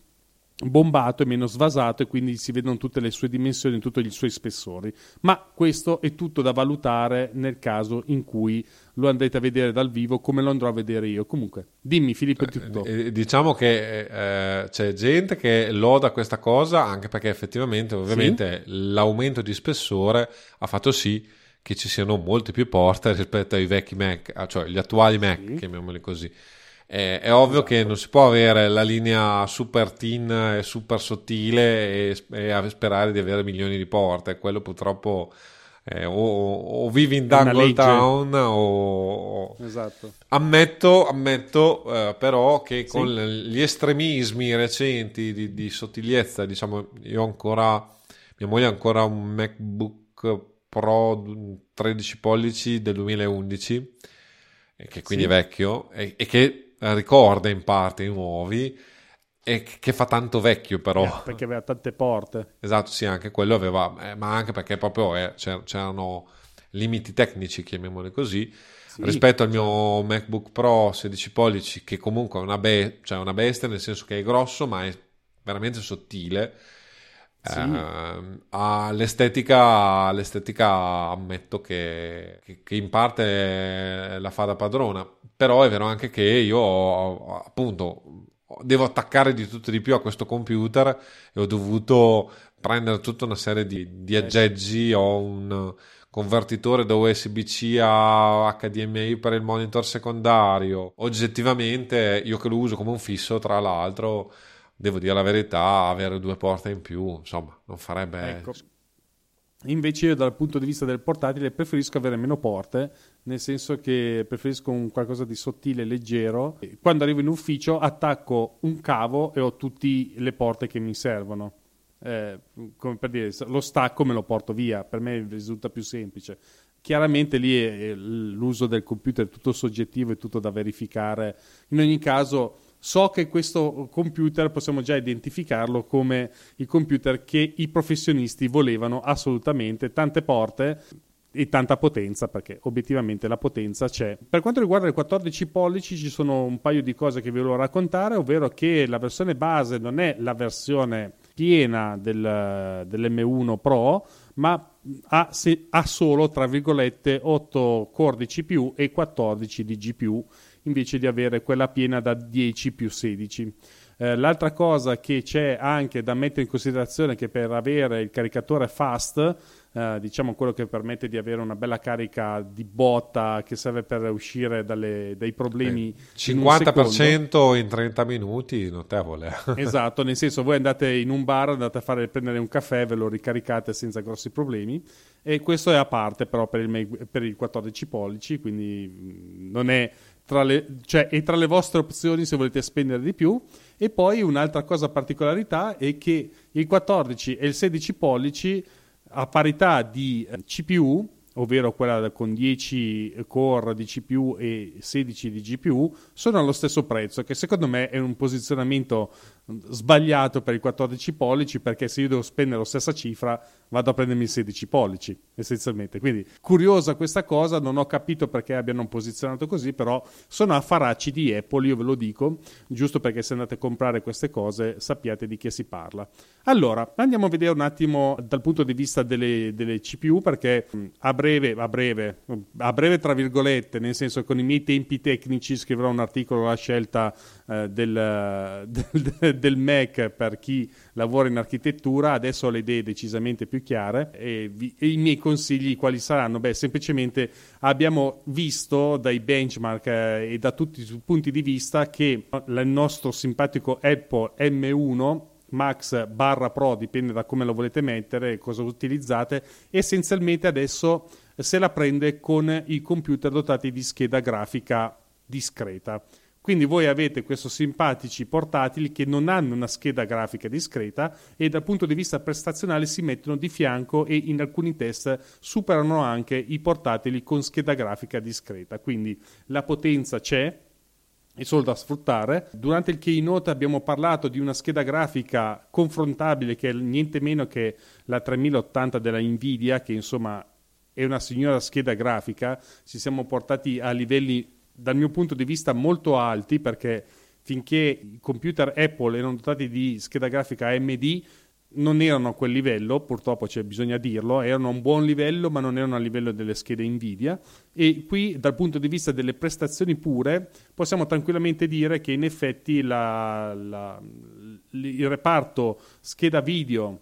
bombato e meno svasato e quindi si vedono tutte le sue dimensioni, tutti i suoi spessori. Ma questo è tutto da valutare nel caso in cui lo andrete a vedere dal vivo come lo andrò a vedere io. Comunque, dimmi Filippo tutto. Eh, diciamo che eh, c'è gente che loda questa cosa anche perché effettivamente ovviamente sì? l'aumento di spessore ha fatto sì che ci siano molte più porte rispetto ai vecchi Mac, cioè gli attuali Mac, sì. chiamiamoli così. È, è ovvio esatto. che non si può avere la linea super thin e super sottile e, e sperare di avere milioni di porte. Quello purtroppo eh, o, o, vivi in Dangle Town o... Esatto. Ammetto, ammetto eh, però che con sì. gli estremismi recenti di, di, sottigliezza, diciamo, io ancora, mia moglie ha ancora un MacBook Pro 13 pollici del 2011, che quindi sì. è vecchio, e, e che ricorda in parte i nuovi e che fa tanto vecchio però. Eh, perché aveva tante porte. Esatto sì anche quello aveva eh, ma anche perché proprio eh, c'erano limiti tecnici chiamiamoli così sì, rispetto al mio MacBook Pro 16 pollici che comunque è una, be- cioè una bestia nel senso che è grosso ma è veramente sottile sì. Uh, all'estetica, l'estetica ammetto che, che, che, in parte la fa da padrona, però è vero anche che io appunto devo attaccare di tutto e di più a questo computer e ho dovuto prendere tutta una serie di, di aggeggi, ho un convertitore da USB-C a HDMI per il monitor secondario. Oggettivamente, io che lo uso come un fisso, tra l'altro, devo dire la verità, avere due porte in più, insomma, non farebbe... Ecco. Invece io dal punto di vista del portatile preferisco avere meno porte, nel senso che preferisco un qualcosa di sottile, leggero. Quando arrivo in ufficio attacco un cavo e ho tutte le porte che mi servono. Eh, come per dire, lo stacco me lo porto via, per me risulta più semplice. Chiaramente lì è, è l'uso del computer è tutto soggettivo, è tutto da verificare. In ogni caso so che questo computer possiamo già identificarlo come il computer che i professionisti volevano assolutamente, tante porte e tanta potenza perché obiettivamente la potenza c'è. Per quanto riguarda i 14 pollici ci sono un paio di cose che vi volevo raccontare, ovvero che la versione base non è la versione piena del, dell'M1 Pro, ma ha, se, ha, solo tra virgolette 8 core di CPU e 14 di GPU invece di avere quella piena da 10 più 16. Eh, l'altra cosa che c'è anche da mettere in considerazione è che per avere il caricatore fast, eh, diciamo quello che permette di avere una bella carica di botta che serve per uscire dalle, dai problemi. Eh, 50% in, in, 30 minuti, notevole. esatto, nel senso voi andate in un bar, andate a fare, prendere un caffè, ve lo ricaricate senza grossi problemi e questo è a parte però per il, per il 14 pollici, quindi mm, non è tra le, cioè, è tra le vostre opzioni se volete spendere di più. E poi un'altra cosa particolarità è che il 14 e il 16 pollici a parità di eh, CPU ovvero quella con 10 core di CPU e 16 di GPU, sono allo stesso prezzo, che secondo me è un posizionamento sbagliato per i 14 pollici, perché se io devo spendere la stessa cifra vado a prendermi i 16 pollici, essenzialmente. Quindi curiosa questa cosa, non ho capito perché abbiano posizionato così, però sono affaracci di Apple, io ve lo dico, giusto perché se andate a comprare queste cose sappiate di che si parla. Allora, andiamo a vedere un attimo dal punto di vista delle, delle CPU, perché a breve, a breve, a breve tra virgolette, nel senso che con i miei tempi tecnici scriverò un articolo alla scelta eh, del, del, del Mac per chi lavora in architettura, adesso ho le idee decisamente più chiare e, vi, e, i miei consigli quali saranno? Beh, semplicemente abbiamo visto dai benchmark eh, e da tutti i punti di vista che il nostro simpatico Apple M1 Max barra Pro, dipende da come lo volete mettere e cosa utilizzate, essenzialmente adesso se la prende con i computer dotati di scheda grafica discreta. Quindi voi avete questi simpatici portatili che non hanno una scheda grafica discreta e dal punto di vista prestazionale si mettono di fianco e in alcuni test superano anche i portatili con scheda grafica discreta. Quindi la potenza c'è, è solo da sfruttare. Durante il keynote abbiamo parlato di una scheda grafica confrontabile che è niente meno che la 3080 della Nvidia, che insomma è una signora scheda grafica. Ci siamo portati a livelli dal mio punto di vista molto alti perché finché i computer Apple erano dotati di scheda grafica AMD, non erano a quel livello, purtroppo c'è bisogno dirlo, erano a un buon livello, ma non erano a livello delle schede Nvidia. E qui, dal punto di vista delle prestazioni pure, possiamo tranquillamente dire che in effetti la, la, il reparto scheda video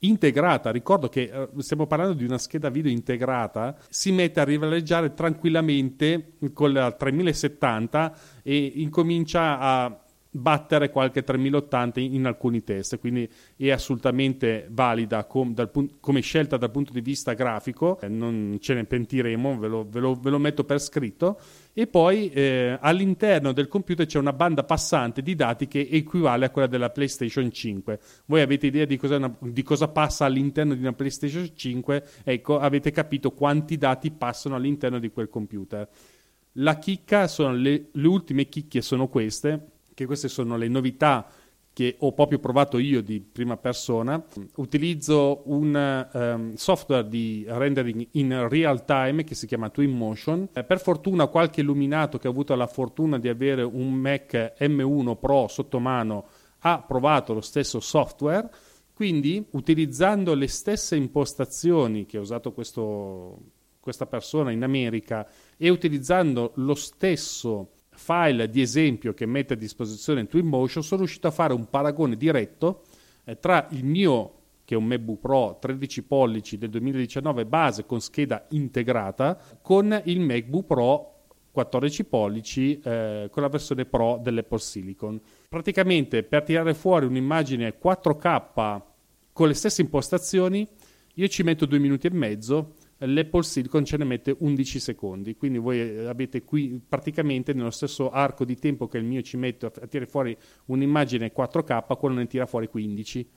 integrata, ricordo che eh, stiamo parlando di una scheda video integrata, si mette a rivaleggiare tranquillamente con la 3070 e incomincia a battere qualche 3080 in, in alcuni test, quindi è assolutamente valida com, dal, come scelta dal punto di vista grafico, eh, non ce ne pentiremo, ve lo, ve lo, ve lo metto per scritto, e poi eh, all'interno del computer c'è una banda passante di dati che equivale a quella della PlayStation 5. Voi avete idea di cosa, una, di cosa passa all'interno di una PlayStation 5? Ecco, avete capito quanti dati passano all'interno di quel computer. La chicca sono le, le ultime chicche sono queste che queste sono le novità che ho proprio provato io di prima persona. Utilizzo un um, software di rendering in real time che si chiama Twinmotion. Eh, per fortuna qualche illuminato che ha avuto la fortuna di avere un Mac M1 Pro sotto mano ha provato lo stesso software. Quindi, utilizzando le stesse impostazioni che ha usato questo, questa persona in America e utilizzando lo stesso file di esempio che mette a disposizione Twinmotion sono riuscito a fare un paragone diretto eh, tra il mio che è un MacBook Pro 13 pollici del 2019 base con scheda integrata con il MacBook Pro 14 pollici eh, con la versione Pro dell'Apple Silicon. Praticamente per tirare fuori un'immagine 4K con le stesse impostazioni io ci metto due minuti e mezzo l'Apple Silicon ce ne mette 11 secondi, quindi voi eh, avete qui praticamente nello stesso arco di tempo che il mio ci metto a, tirare fuori un'immagine 4K, quello ne tira fuori 15.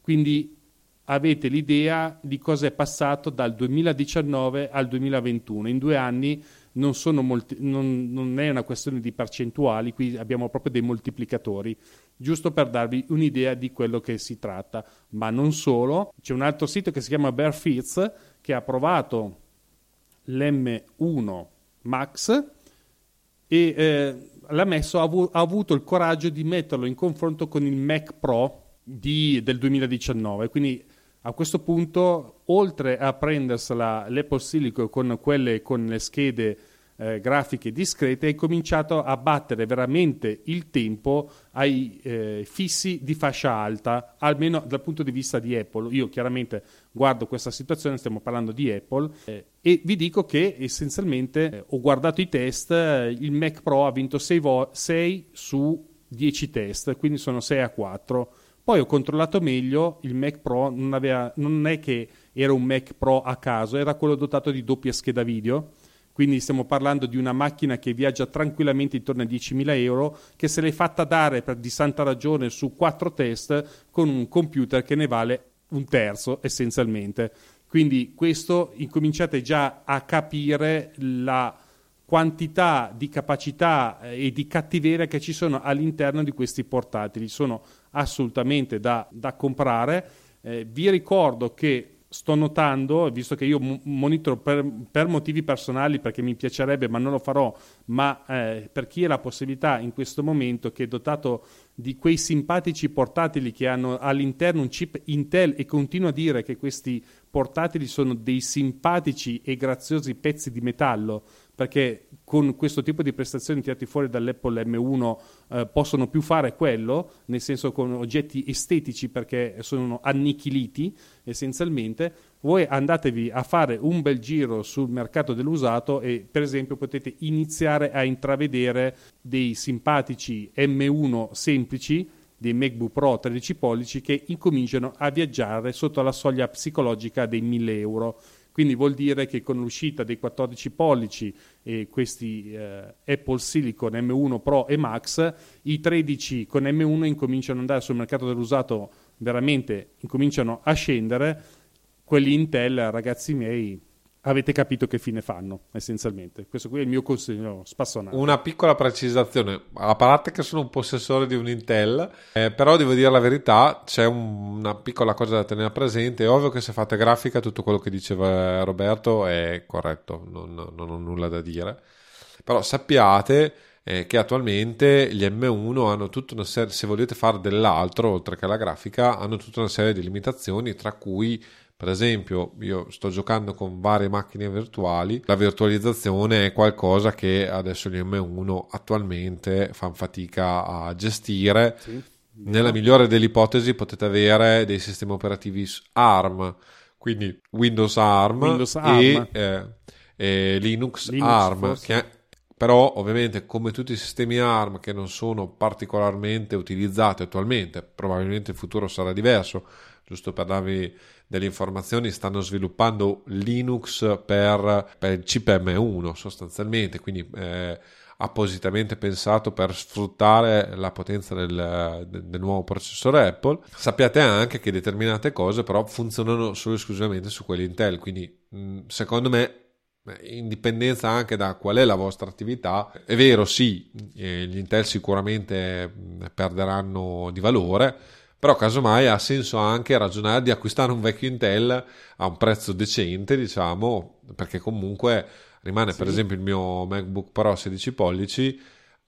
Quindi avete l'idea di cosa è passato dal 2019 al 2021. In due anni non, molti, non, non, è una questione di percentuali, qui abbiamo proprio dei moltiplicatori, giusto per darvi un'idea di quello che si tratta. Ma non solo, c'è un altro sito che si chiama Bearfits che ha provato l'M1 Max e eh, l'ha messo, ha, avu- ha, avuto il coraggio di metterlo in confronto con il Mac Pro di, del 2019. Quindi a questo punto, oltre a prendersela l'Apple Silicon con quelle con le schede eh, grafiche discrete, hai cominciato a battere veramente il tempo ai eh, fissi di fascia alta, almeno dal punto di vista di Apple. Io chiaramente guardo questa situazione, stiamo parlando di Apple, eh, e vi dico che essenzialmente eh, ho guardato i test, eh, il Mac Pro ha vinto 6, vo- 6 su 10 test, quindi sono 6 a 4. Poi ho controllato meglio, il Mac Pro non, aveva, non è che era un Mac Pro a caso, era quello dotato di doppia scheda video quindi stiamo parlando di una macchina che viaggia tranquillamente intorno a 10.000 euro, che se l'è fatta dare per, di santa ragione su quattro test con un computer che ne vale un terzo essenzialmente. Quindi questo incominciate già a capire la quantità di capacità eh, e di cattiveria che ci sono all'interno di questi portatili. Sono assolutamente da, da comprare. Eh, vi ricordo che sto notando, visto che io monitoro per, per, motivi personali perché mi piacerebbe, ma non lo farò, ma eh, per chi ha la possibilità in questo momento che è dotato di quei simpatici portatili che hanno all'interno un chip Intel e continua a dire che questi portatili sono dei simpatici e graziosi pezzi di metallo, perché con questo tipo di prestazioni tirati fuori dall'Apple M1 eh, possono più fare quello, nel senso con oggetti estetici perché sono annichiliti essenzialmente, voi andatevi a fare un bel giro sul mercato dell'usato e per esempio potete iniziare a intravedere dei simpatici M1 semplici dei MacBook Pro 13 pollici che incominciano a viaggiare sotto la soglia psicologica dei 1000 euro quindi vuol dire che con l'uscita dei 14 pollici e questi eh, Apple Silicon M1 Pro e Max, i 13 con M1 incominciano ad andare sul mercato dell'usato, veramente incominciano a scendere. Quelli Intel, ragazzi miei, avete capito che fine fanno essenzialmente. Questo qui è il mio consiglio spassonato. Una piccola precisazione, a parte che sono un possessore di un Intel, eh, però devo dire la verità, c'è un, una piccola cosa da tenere presente, è ovvio che se fate grafica tutto quello che diceva Roberto è corretto, non, non ho nulla da dire, però sappiate eh, che attualmente gli M1 hanno tutta una serie, se volete fare dell'altro oltre che la grafica, hanno tutta una serie di limitazioni, tra cui per esempio, io sto giocando con varie macchine virtuali, la virtualizzazione è qualcosa che adesso gli M1 attualmente fanno fatica a gestire. Sì. Nella migliore delle ipotesi potete avere dei sistemi operativi ARM, quindi Windows ARM, Windows ARM. E, eh, e, Linux, Linux ARM, che però ovviamente come tutti i sistemi ARM che non sono particolarmente utilizzati attualmente, probabilmente il futuro sarà diverso, giusto per darvi delle informazioni, stanno sviluppando Linux per, per il chip M1 sostanzialmente, quindi eh, appositamente pensato per sfruttare la potenza del, del, nuovo processore Apple. Sappiate anche che determinate cose però funzionano solo e esclusivamente su quelli Intel, quindi mh, secondo me in dipendenza anche da qual è la vostra attività, è vero sì, eh, gli Intel sicuramente perderanno di valore, però casomai ha senso anche ragionare di acquistare un vecchio Intel a un prezzo decente, diciamo, perché comunque rimane sì. per esempio il mio MacBook Pro 16 pollici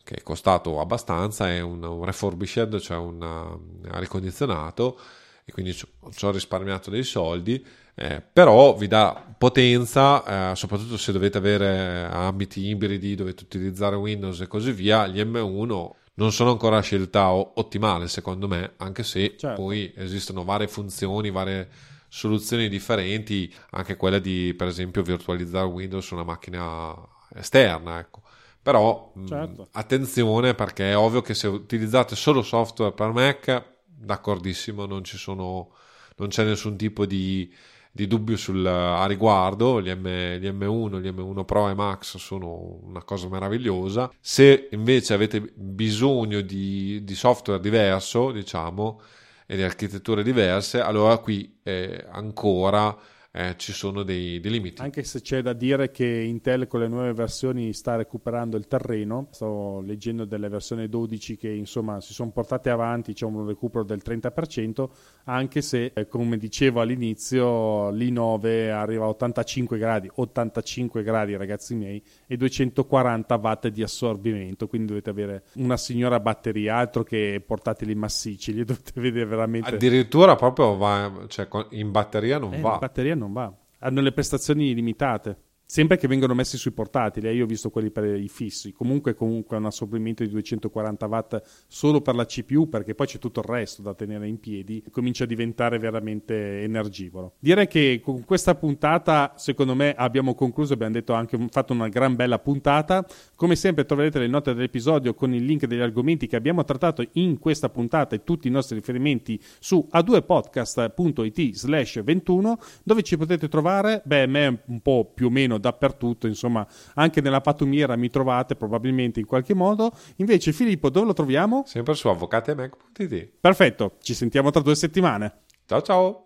che è costato abbastanza, è un, un refurbished, cioè un, un ricondizionato e quindi ci ho risparmiato dei soldi, eh, però vi dà potenza, eh, soprattutto se dovete avere ambiti ibridi, dovete utilizzare Windows e così via, gli M1 non sono ancora scelta ottimale secondo me, anche se certo. poi esistono varie funzioni, varie soluzioni differenti, anche quella di per esempio virtualizzare Windows su una macchina esterna, ecco. Però certo. mh, attenzione perché è ovvio che se utilizzate solo software per Mac, d'accordissimo, non ci sono non c'è nessun tipo di di dubbio sul, a riguardo, gli, M, gli M1, gli M1 Pro e Max sono una cosa meravigliosa. Se invece avete bisogno di, di software diverso, diciamo, e di architetture diverse, allora qui eh, ancora eh, ci sono dei, dei, limiti. Anche se c'è da dire che Intel con le nuove versioni sta recuperando il terreno, sto leggendo delle versioni 12 che insomma si sono portate avanti, c'è un recupero del 30%, anche se eh, come dicevo all'inizio l'i9 arriva a 85 gradi, 85 gradi ragazzi miei, e 240 watt di assorbimento, quindi dovete avere una signora batteria, altro che portatili massicci, li dovete vedere veramente... Addirittura proprio va, cioè, in batteria non eh, va. In batteria non non va. Hanno le prestazioni limitate. Sempre che vengono messi sui portatili, eh, io ho visto quelli per i fissi, comunque, comunque un assorbimento di 240 watt solo per la CPU perché poi c'è tutto il resto da tenere in piedi, comincia a diventare veramente energivoro. Direi che con questa puntata secondo me abbiamo concluso, abbiamo detto anche fatto una gran bella puntata, come sempre troverete le note dell'episodio con il link degli argomenti che abbiamo trattato in questa puntata e tutti i nostri riferimenti su a2podcast.it slash 21 dove ci potete trovare, beh me un po' più o meno meno dappertutto, insomma, anche nella patumiera mi trovate probabilmente in qualche modo. Invece Filippo, dove lo troviamo? Sempre su avvocatemac.it. Perfetto, ci sentiamo tra due settimane. Ciao ciao.